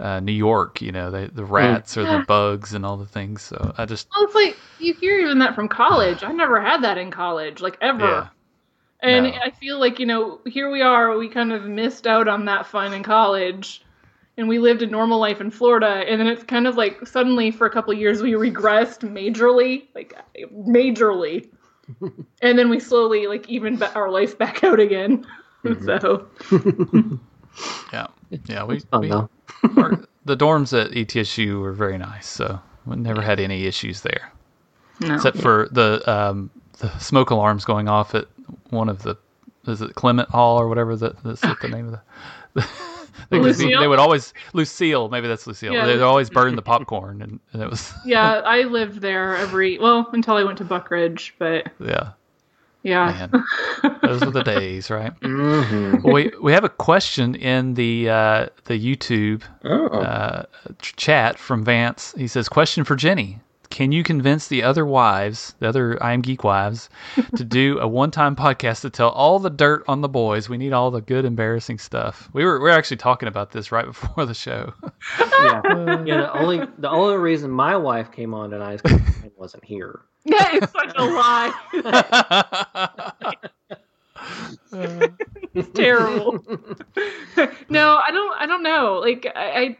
uh, New York. You know, they, the rats or the bugs and all the things. So I just
well, it's like you hear even that from college. I never had that in college, like ever.
yeah.
And
No.
I feel like, you know, here we are, we kind of missed out on that fun in college. And we lived a normal life in Florida, and then it's kind of like suddenly for a couple of years we regressed majorly, like majorly, and then we slowly like even ba- our life back out again. So
Yeah, yeah. We,
Fun
we
though.
our, the dorms at ETSU were very nice, so we never had any issues there,
no.
except for the um, the smoke alarms going off at one of the is it Clement Hall or whatever that that's the name of the. They would, be, they would always Lucille, maybe that's Lucille.
Yeah,
They'd always burn the popcorn, and, and it was
yeah, I lived there every well until I went to Buckridge, but
yeah,
yeah,
man, those were the days, right?
hmm
Well, we we have a question in the uh, the YouTube
Oh.
uh, ch- chat from Vance. He says, "Question for Jenny: Can you convince the other wives, the other I am Geek wives, to do a one-time podcast to tell all the dirt on the boys? We need all the good, embarrassing stuff. We were we were actually talking about this right before the show.
yeah. yeah. The only the only reason my wife came on tonight is because Ryan wasn't here.
yeah, it's such a lie. It's terrible. no, I don't. I don't know. Like I, I,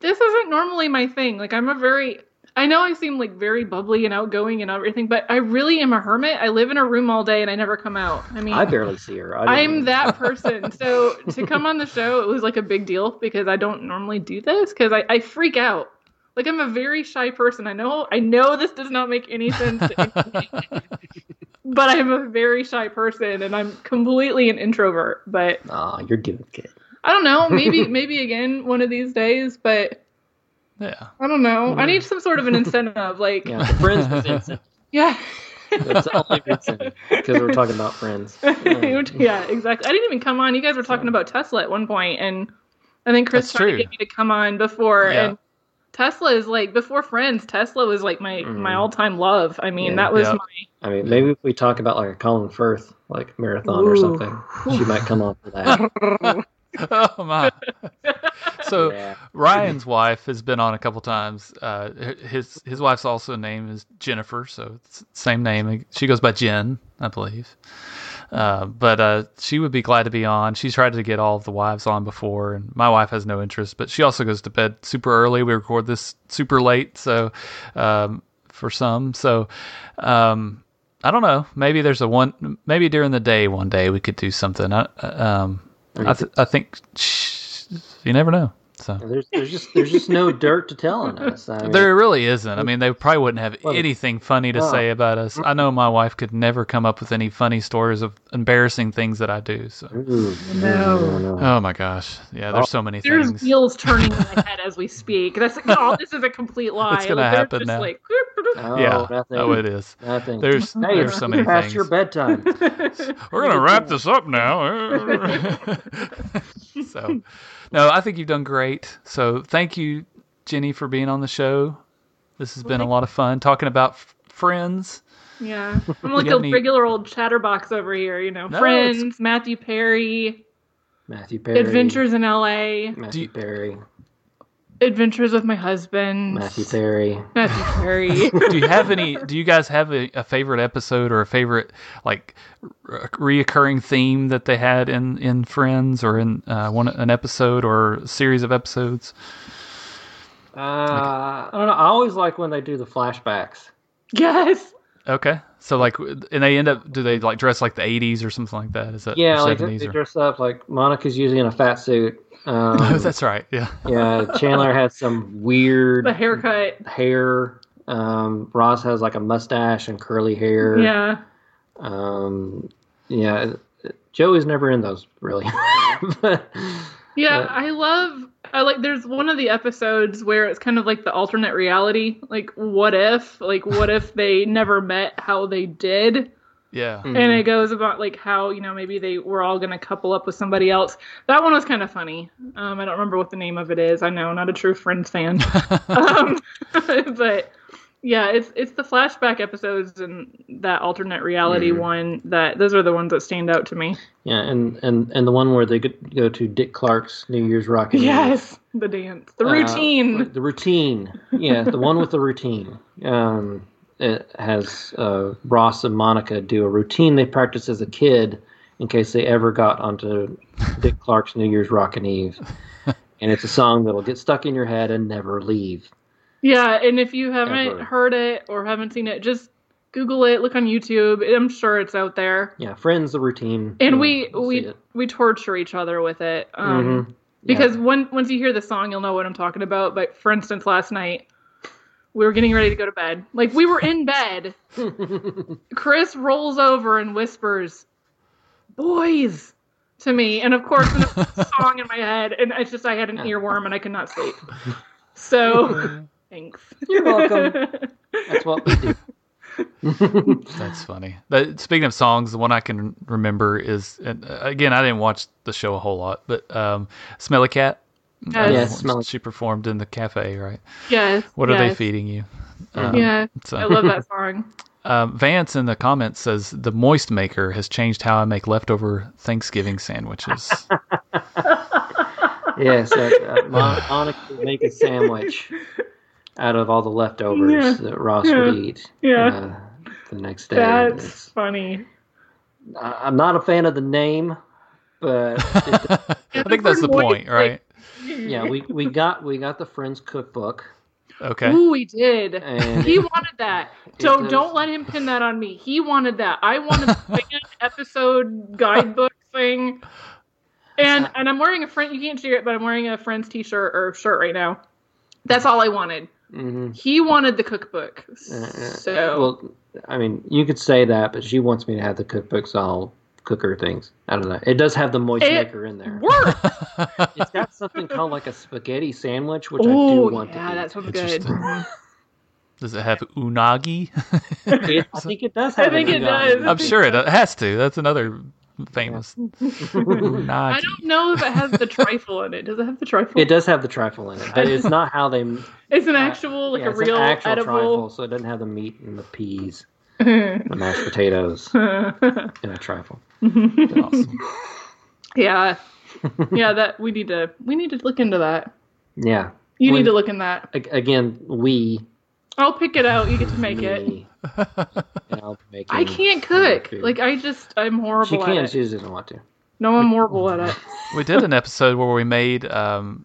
this isn't normally my thing. Like I'm a very. I know I seem like very bubbly and outgoing and everything, but I really am a hermit. I live in a room all day and I never come out. I mean,
I barely see her. I
I'm that person. So to come on the show, it was like a big deal because I don't normally do this because I, I freak out. Like I'm a very shy person. I know I know this does not make any sense, to but I'm a very shy person and I'm completely an introvert. But
Aw, you're doing good.
I don't know. Maybe maybe again one of these days. But
yeah,
I don't know. I need some sort of an incentive. Like
Yeah, the friends was Vincent.
yeah.
That's the only reason because we're talking about friends. Um,
yeah, exactly. I didn't even come on. You guys were talking about Tesla at one point, and I think Chris
That's
tried
true.
to get me to come on before.
Yeah.
And Tesla is like before Friends. Tesla was like my my
Mhm.
all time love. I mean,
Yeah.
that was
Yeah.
my
I mean, maybe if we talk about like a Colin Firth like marathon or something, she might come on for that.
oh my. so
yeah.
Ryan's wife has been on a couple times. Uh, his his wife's also name is Jennifer, so it's the same name. She goes by Jen, I believe. Uh, but uh, she would be glad to be on. She's tried to get all of the wives on before, and my wife has no interest. But she also goes to bed super early. We record this super late, so um, for some, so um, I don't know. Maybe there's a one. Maybe during the day one day we could do something. I, um, I, th- I think you never know. So uh,
There's there's just there's just no dirt to tell on us. I mean,
there really isn't. I mean, they probably wouldn't have
Well,
anything funny to
well,
say about us. I know my wife could never come up with any funny stories of embarrassing things that I do. So,
mm,
No.
no.
oh my gosh, yeah, there's so many
there's
things.
wheels turning in my head as we speak. That's like, oh, this is a complete lie.
It's gonna
Like, they're
happen now.
Like,
Oh,
yeah,
nothing.
oh, it is.
nothing.
There's
hey,
there's so many
past
things.
your bedtime.
We're gonna wrap this up now. so, no, I think you've done great. So, thank you, Jenny, for being on the show. This has been a lot of fun talking about f- friends.
yeah, I'm like a
any-
regular old chatterbox over here. You know,
No,
Friends, Matthew Perry,
Matthew Perry.
Adventures in L.A.,
Matthew
you-
Perry.
Adventures with My Husband,
Matthew Perry.
Matthew Perry.
do you have any do you guys have a, a favorite episode or a favorite like re- reoccurring theme that they had in in friends or in uh, one an episode or a series of episodes
Uh, I don't know. I always like when they do the flashbacks.
yes.
okay so like and they end up do they like dress like the 80s or something like that is that
Yeah,
or
like they
70s or-
dress up like Monica's usually in a fat suit. Um,
oh that's right yeah
yeah, Chandler has some weird
The haircut.
hair. Um, Ross has like a mustache and curly hair.
Yeah.
Um, yeah, Joey's never in those really. but,
Yeah,
Uh,
I love. I like. There's one of the episodes where it's kind of like the alternate reality. Like, what if? Like, what if they never met how they did?
Yeah
Mm.
And it goes about like how you know maybe they were all gonna couple up with somebody else. That one was kind of funny. Um, I don't remember what the name of it is. I know, not a true Friends fan. um, but yeah, it's it's the flashback episodes and that alternate reality
Mm.
one that those are the ones that stand out to me.
yeah, and, and and the one where they go go to Dick Clark's New Year's Rockin'
Yes, the dance, the
Uh,
routine.
the routine. Yeah, the one with the routine. Um, it has uh, Ross and Monica do a routine they practiced as a kid in case they ever got onto Dick Clark's New Year's Rockin' Eve. and it's a song that'll get stuck in your head and never leave.
Yeah, and if you haven't
Ever.
heard it or haven't seen it, just Google it, look on YouTube. I'm sure it's out there.
Yeah, friends, the routine.
And
you'll
we we we torture each other with it. Um
Mhm.
because when once you hear the song, you'll know what I'm talking about. But for instance, last night we were getting ready to go to bed. Like we were in bed. Chris rolls over and whispers, "Boys." To me, and of course, in a song in my head, and it's just I had an earworm and I could not sleep. So, thanks.
You're welcome. That's what we do.
That's funny. But speaking of songs, the one I can remember is, and uh, again, I didn't watch the show a whole lot, but um, Smelly Cat.
Yes.
Yes, Smelly-
She performed in the cafe, right?
Yes.
What are they feeding you? Um,
Yeah,
so-
I love that song.
Um, Vance in the comments says the Moist Maker has changed how I make leftover Thanksgiving sandwiches.
Yes, uh, uh, Monica would make a sandwich out of all the leftovers
Yeah.
that Ross
Yeah.
would eat.
Yeah.
Uh, the next day.
That's
It's-
funny.
I- I'm not a fan of the name, but it,
I think that's the
Moist,
point, right?
Yeah, we, we got we got the Friends cookbook,
Okay.
Ooh, he did.
and
He wanted that. So
does.
don't let him pin that on me. He wanted that. I wanted the fan episode guidebook thing. And and I'm wearing a friend you can't see it, but I'm wearing a friend's t shirt or shirt right now. That's all I wanted.
Mhm.
He wanted the cookbook.
Uh,
So
well, I mean, you could say that, but she wants me to have the cookbook, so I'll cook things. I don't know. It does have the moist
It
maker in there.
work.
It's got something called like a spaghetti sandwich, which I
Oh
do want
yeah,
to eat.
that sounds good.
Does it have unagi?
It- I think it does have.
I think it
unagi.
does.
I'm sure it it has to. That's another famous
I don't know if it has the trifle in it. Does it have the trifle?
It does have the trifle in it, but it's not how they.
It's an uh, actual, like
yeah,
a
it's
real
an actual
edible.
trifle, so it doesn't have the meat and the peas, the mashed potatoes in a trifle.
Awesome.
yeah, yeah. That we need to we need to look into that.
Yeah.
You
When-
need to look in that.
A- Again, we.
I'll pick it out. You get to make it.
me, and I'll be
I can't cook.
food.
Like I just I'm horrible
she
at
can,
it.
she just doesn't want to.
No, I'm horrible at it.
We did an episode where we made um,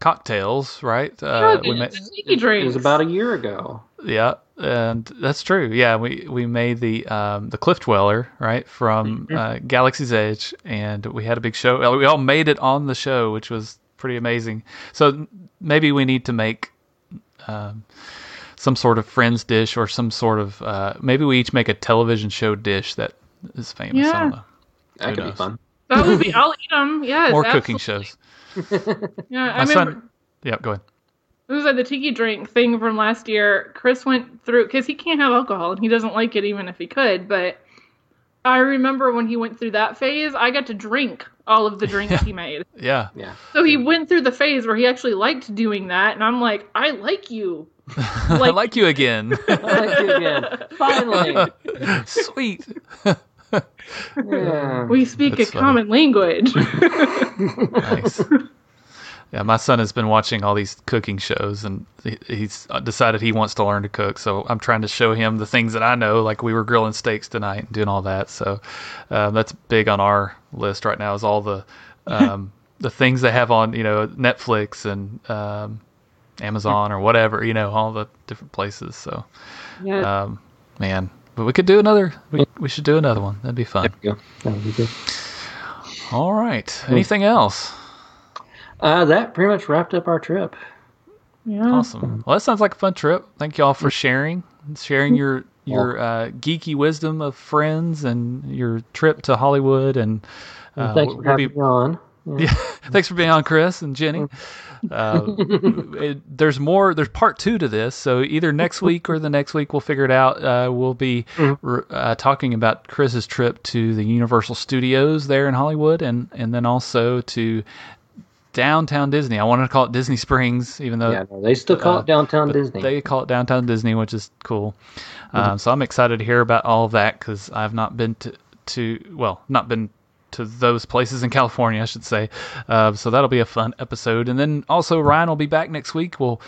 cocktails, right? Uh, we
Yeah,
made,
sneaky
It was about a year ago.
yeah, and that's true. Yeah, we we made the um, the Cliff Dweller, right, from
Mm-hmm.
uh, Galaxy's Edge, and we had a big show. uh, We all made it on the show, which was pretty amazing. So maybe we need to make. Um, some sort of friends dish or some sort of uh, maybe we each make a television show dish that is famous. I
Yeah.
don't know.
That
Who
could be fun.
That would be. I'll eat them. Yes.
More cooking shows.
Yeah, I
My
remember.
son. Yeah, go ahead.
It was like the tiki drink thing from last year. Chris went through because he can't have alcohol and he doesn't like it even if he could. But I remember when he went through that phase, I got to drink all of the drinks he made.
Yeah.
Yeah.
So he went through the phase where he actually liked doing that, and I'm like, I like you.
I
Like-
like you again.
I like you again. Finally.
Sweet.
Yeah.
We speak
That's
a
funny.
common language.
Nice. Yeah, my son has been watching all these cooking shows, and he, he's decided he wants to learn to cook. So I'm trying to show him the things that I know, like we were grilling steaks tonight and doing all that. So um, that's big on our list right now. Is all the um, the things they have on you know Netflix and um, Amazon or whatever, you know, all the different places. So
yeah.
um, man, but we could do another. We we should do another one. That'd be fun.
There we go. That would be good.
All right. Anything else?
Uh, that pretty much wrapped up our trip.
yeah.
Awesome. Well, that sounds like a fun trip. Thank y'all for sharing, sharing your your uh, geeky wisdom of friends and your trip to Hollywood. And uh,
Thanks
we'll
for having
be-
me on.
yeah, thanks for being on, Chris and Jenny. Uh, it- there's more. There's part two to this. So either next week or the next week, we'll figure it out. Uh, we'll be r- uh, talking about Chris's trip to the Universal Studios there in Hollywood, and and then also to downtown Disney. I wanted to call it Disney Springs, even though
Yeah, no, they still call
Uh,
it downtown Disney.
They call it downtown Disney, which is cool. Um, so I'm excited to hear about all of that because I've not been to, to well, not been to those places in California, I should say. Uh, so that'll be a fun episode. And then also Ryan will be back next week. We'll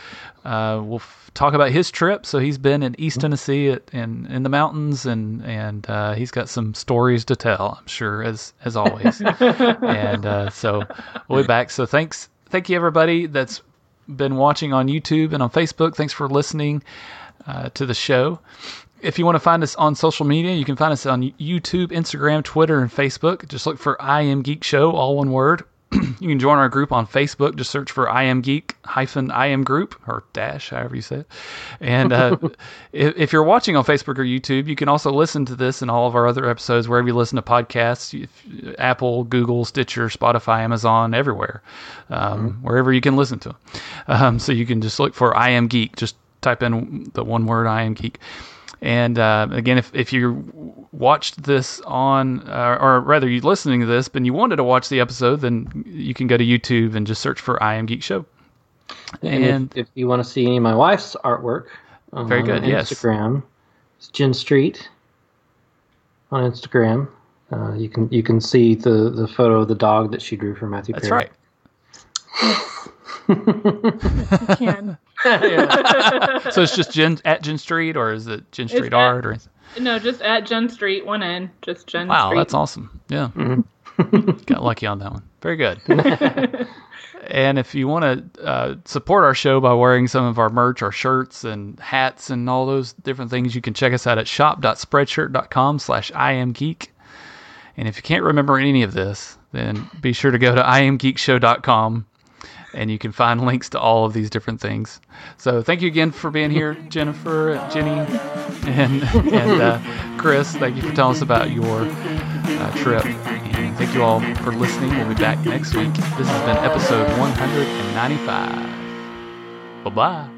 uh, we'll f- talk about his trip. So he's been in East Tennessee at, in in the mountains, and and uh, he's got some stories to tell. I'm sure as as always. and uh, so we'll be back. So thanks thank you everybody that's been watching on YouTube and on Facebook. Thanks for listening uh, to the show. If you want to find us on social media, you can find us on YouTube, Instagram, Twitter, and Facebook. Just look for I Am Geek Show, all one word. you can join our group on Facebook. Just search for I Am Geek hyphen I Am Group or dash, however you say it. And uh, if, if, you're watching on Facebook or YouTube, you can also listen to this and all of our other episodes wherever you listen to podcasts Apple, Google, Stitcher, Spotify, Amazon, everywhere, um, mm-hmm. wherever you can listen to them. Um, so you can just look for I Am Geek. Just type in the one word I Am Geek. And uh, again, if, if you watched this on, uh, or rather, you're listening to this, but you wanted to watch the episode, then you can go to YouTube and just search for I Am Geek Show.
And, and if, if, you want to see any of my wife's artwork,
very good.
Instagram,
yes.
it's Jen Street on Instagram. Uh, you can you can see the, the photo of the dog that she drew for Matthew.
That's
Perry.
right. can. so it's just Jen at Jen Street, or is it Jen Street Art, or
no, just at Jen Street, one N, just Jen.
Wow,
Street.
that's awesome. Yeah, mm-hmm. got lucky on that one. Very good. and if you want to uh, support our show by wearing some of our merch, our shirts and hats and all those different things, you can check us out at shop.spreadshirt.com/slash iamgeek. And if you can't remember any of this, then be sure to go to iamgeekshow.com and you can find links to all of these different things. So thank you again for being here, Jennifer, Jenny, and and uh, Chris. Thank you for telling us about your uh, trip, and thank you all for listening. We'll be back next week. This has been episode 195. Bye bye.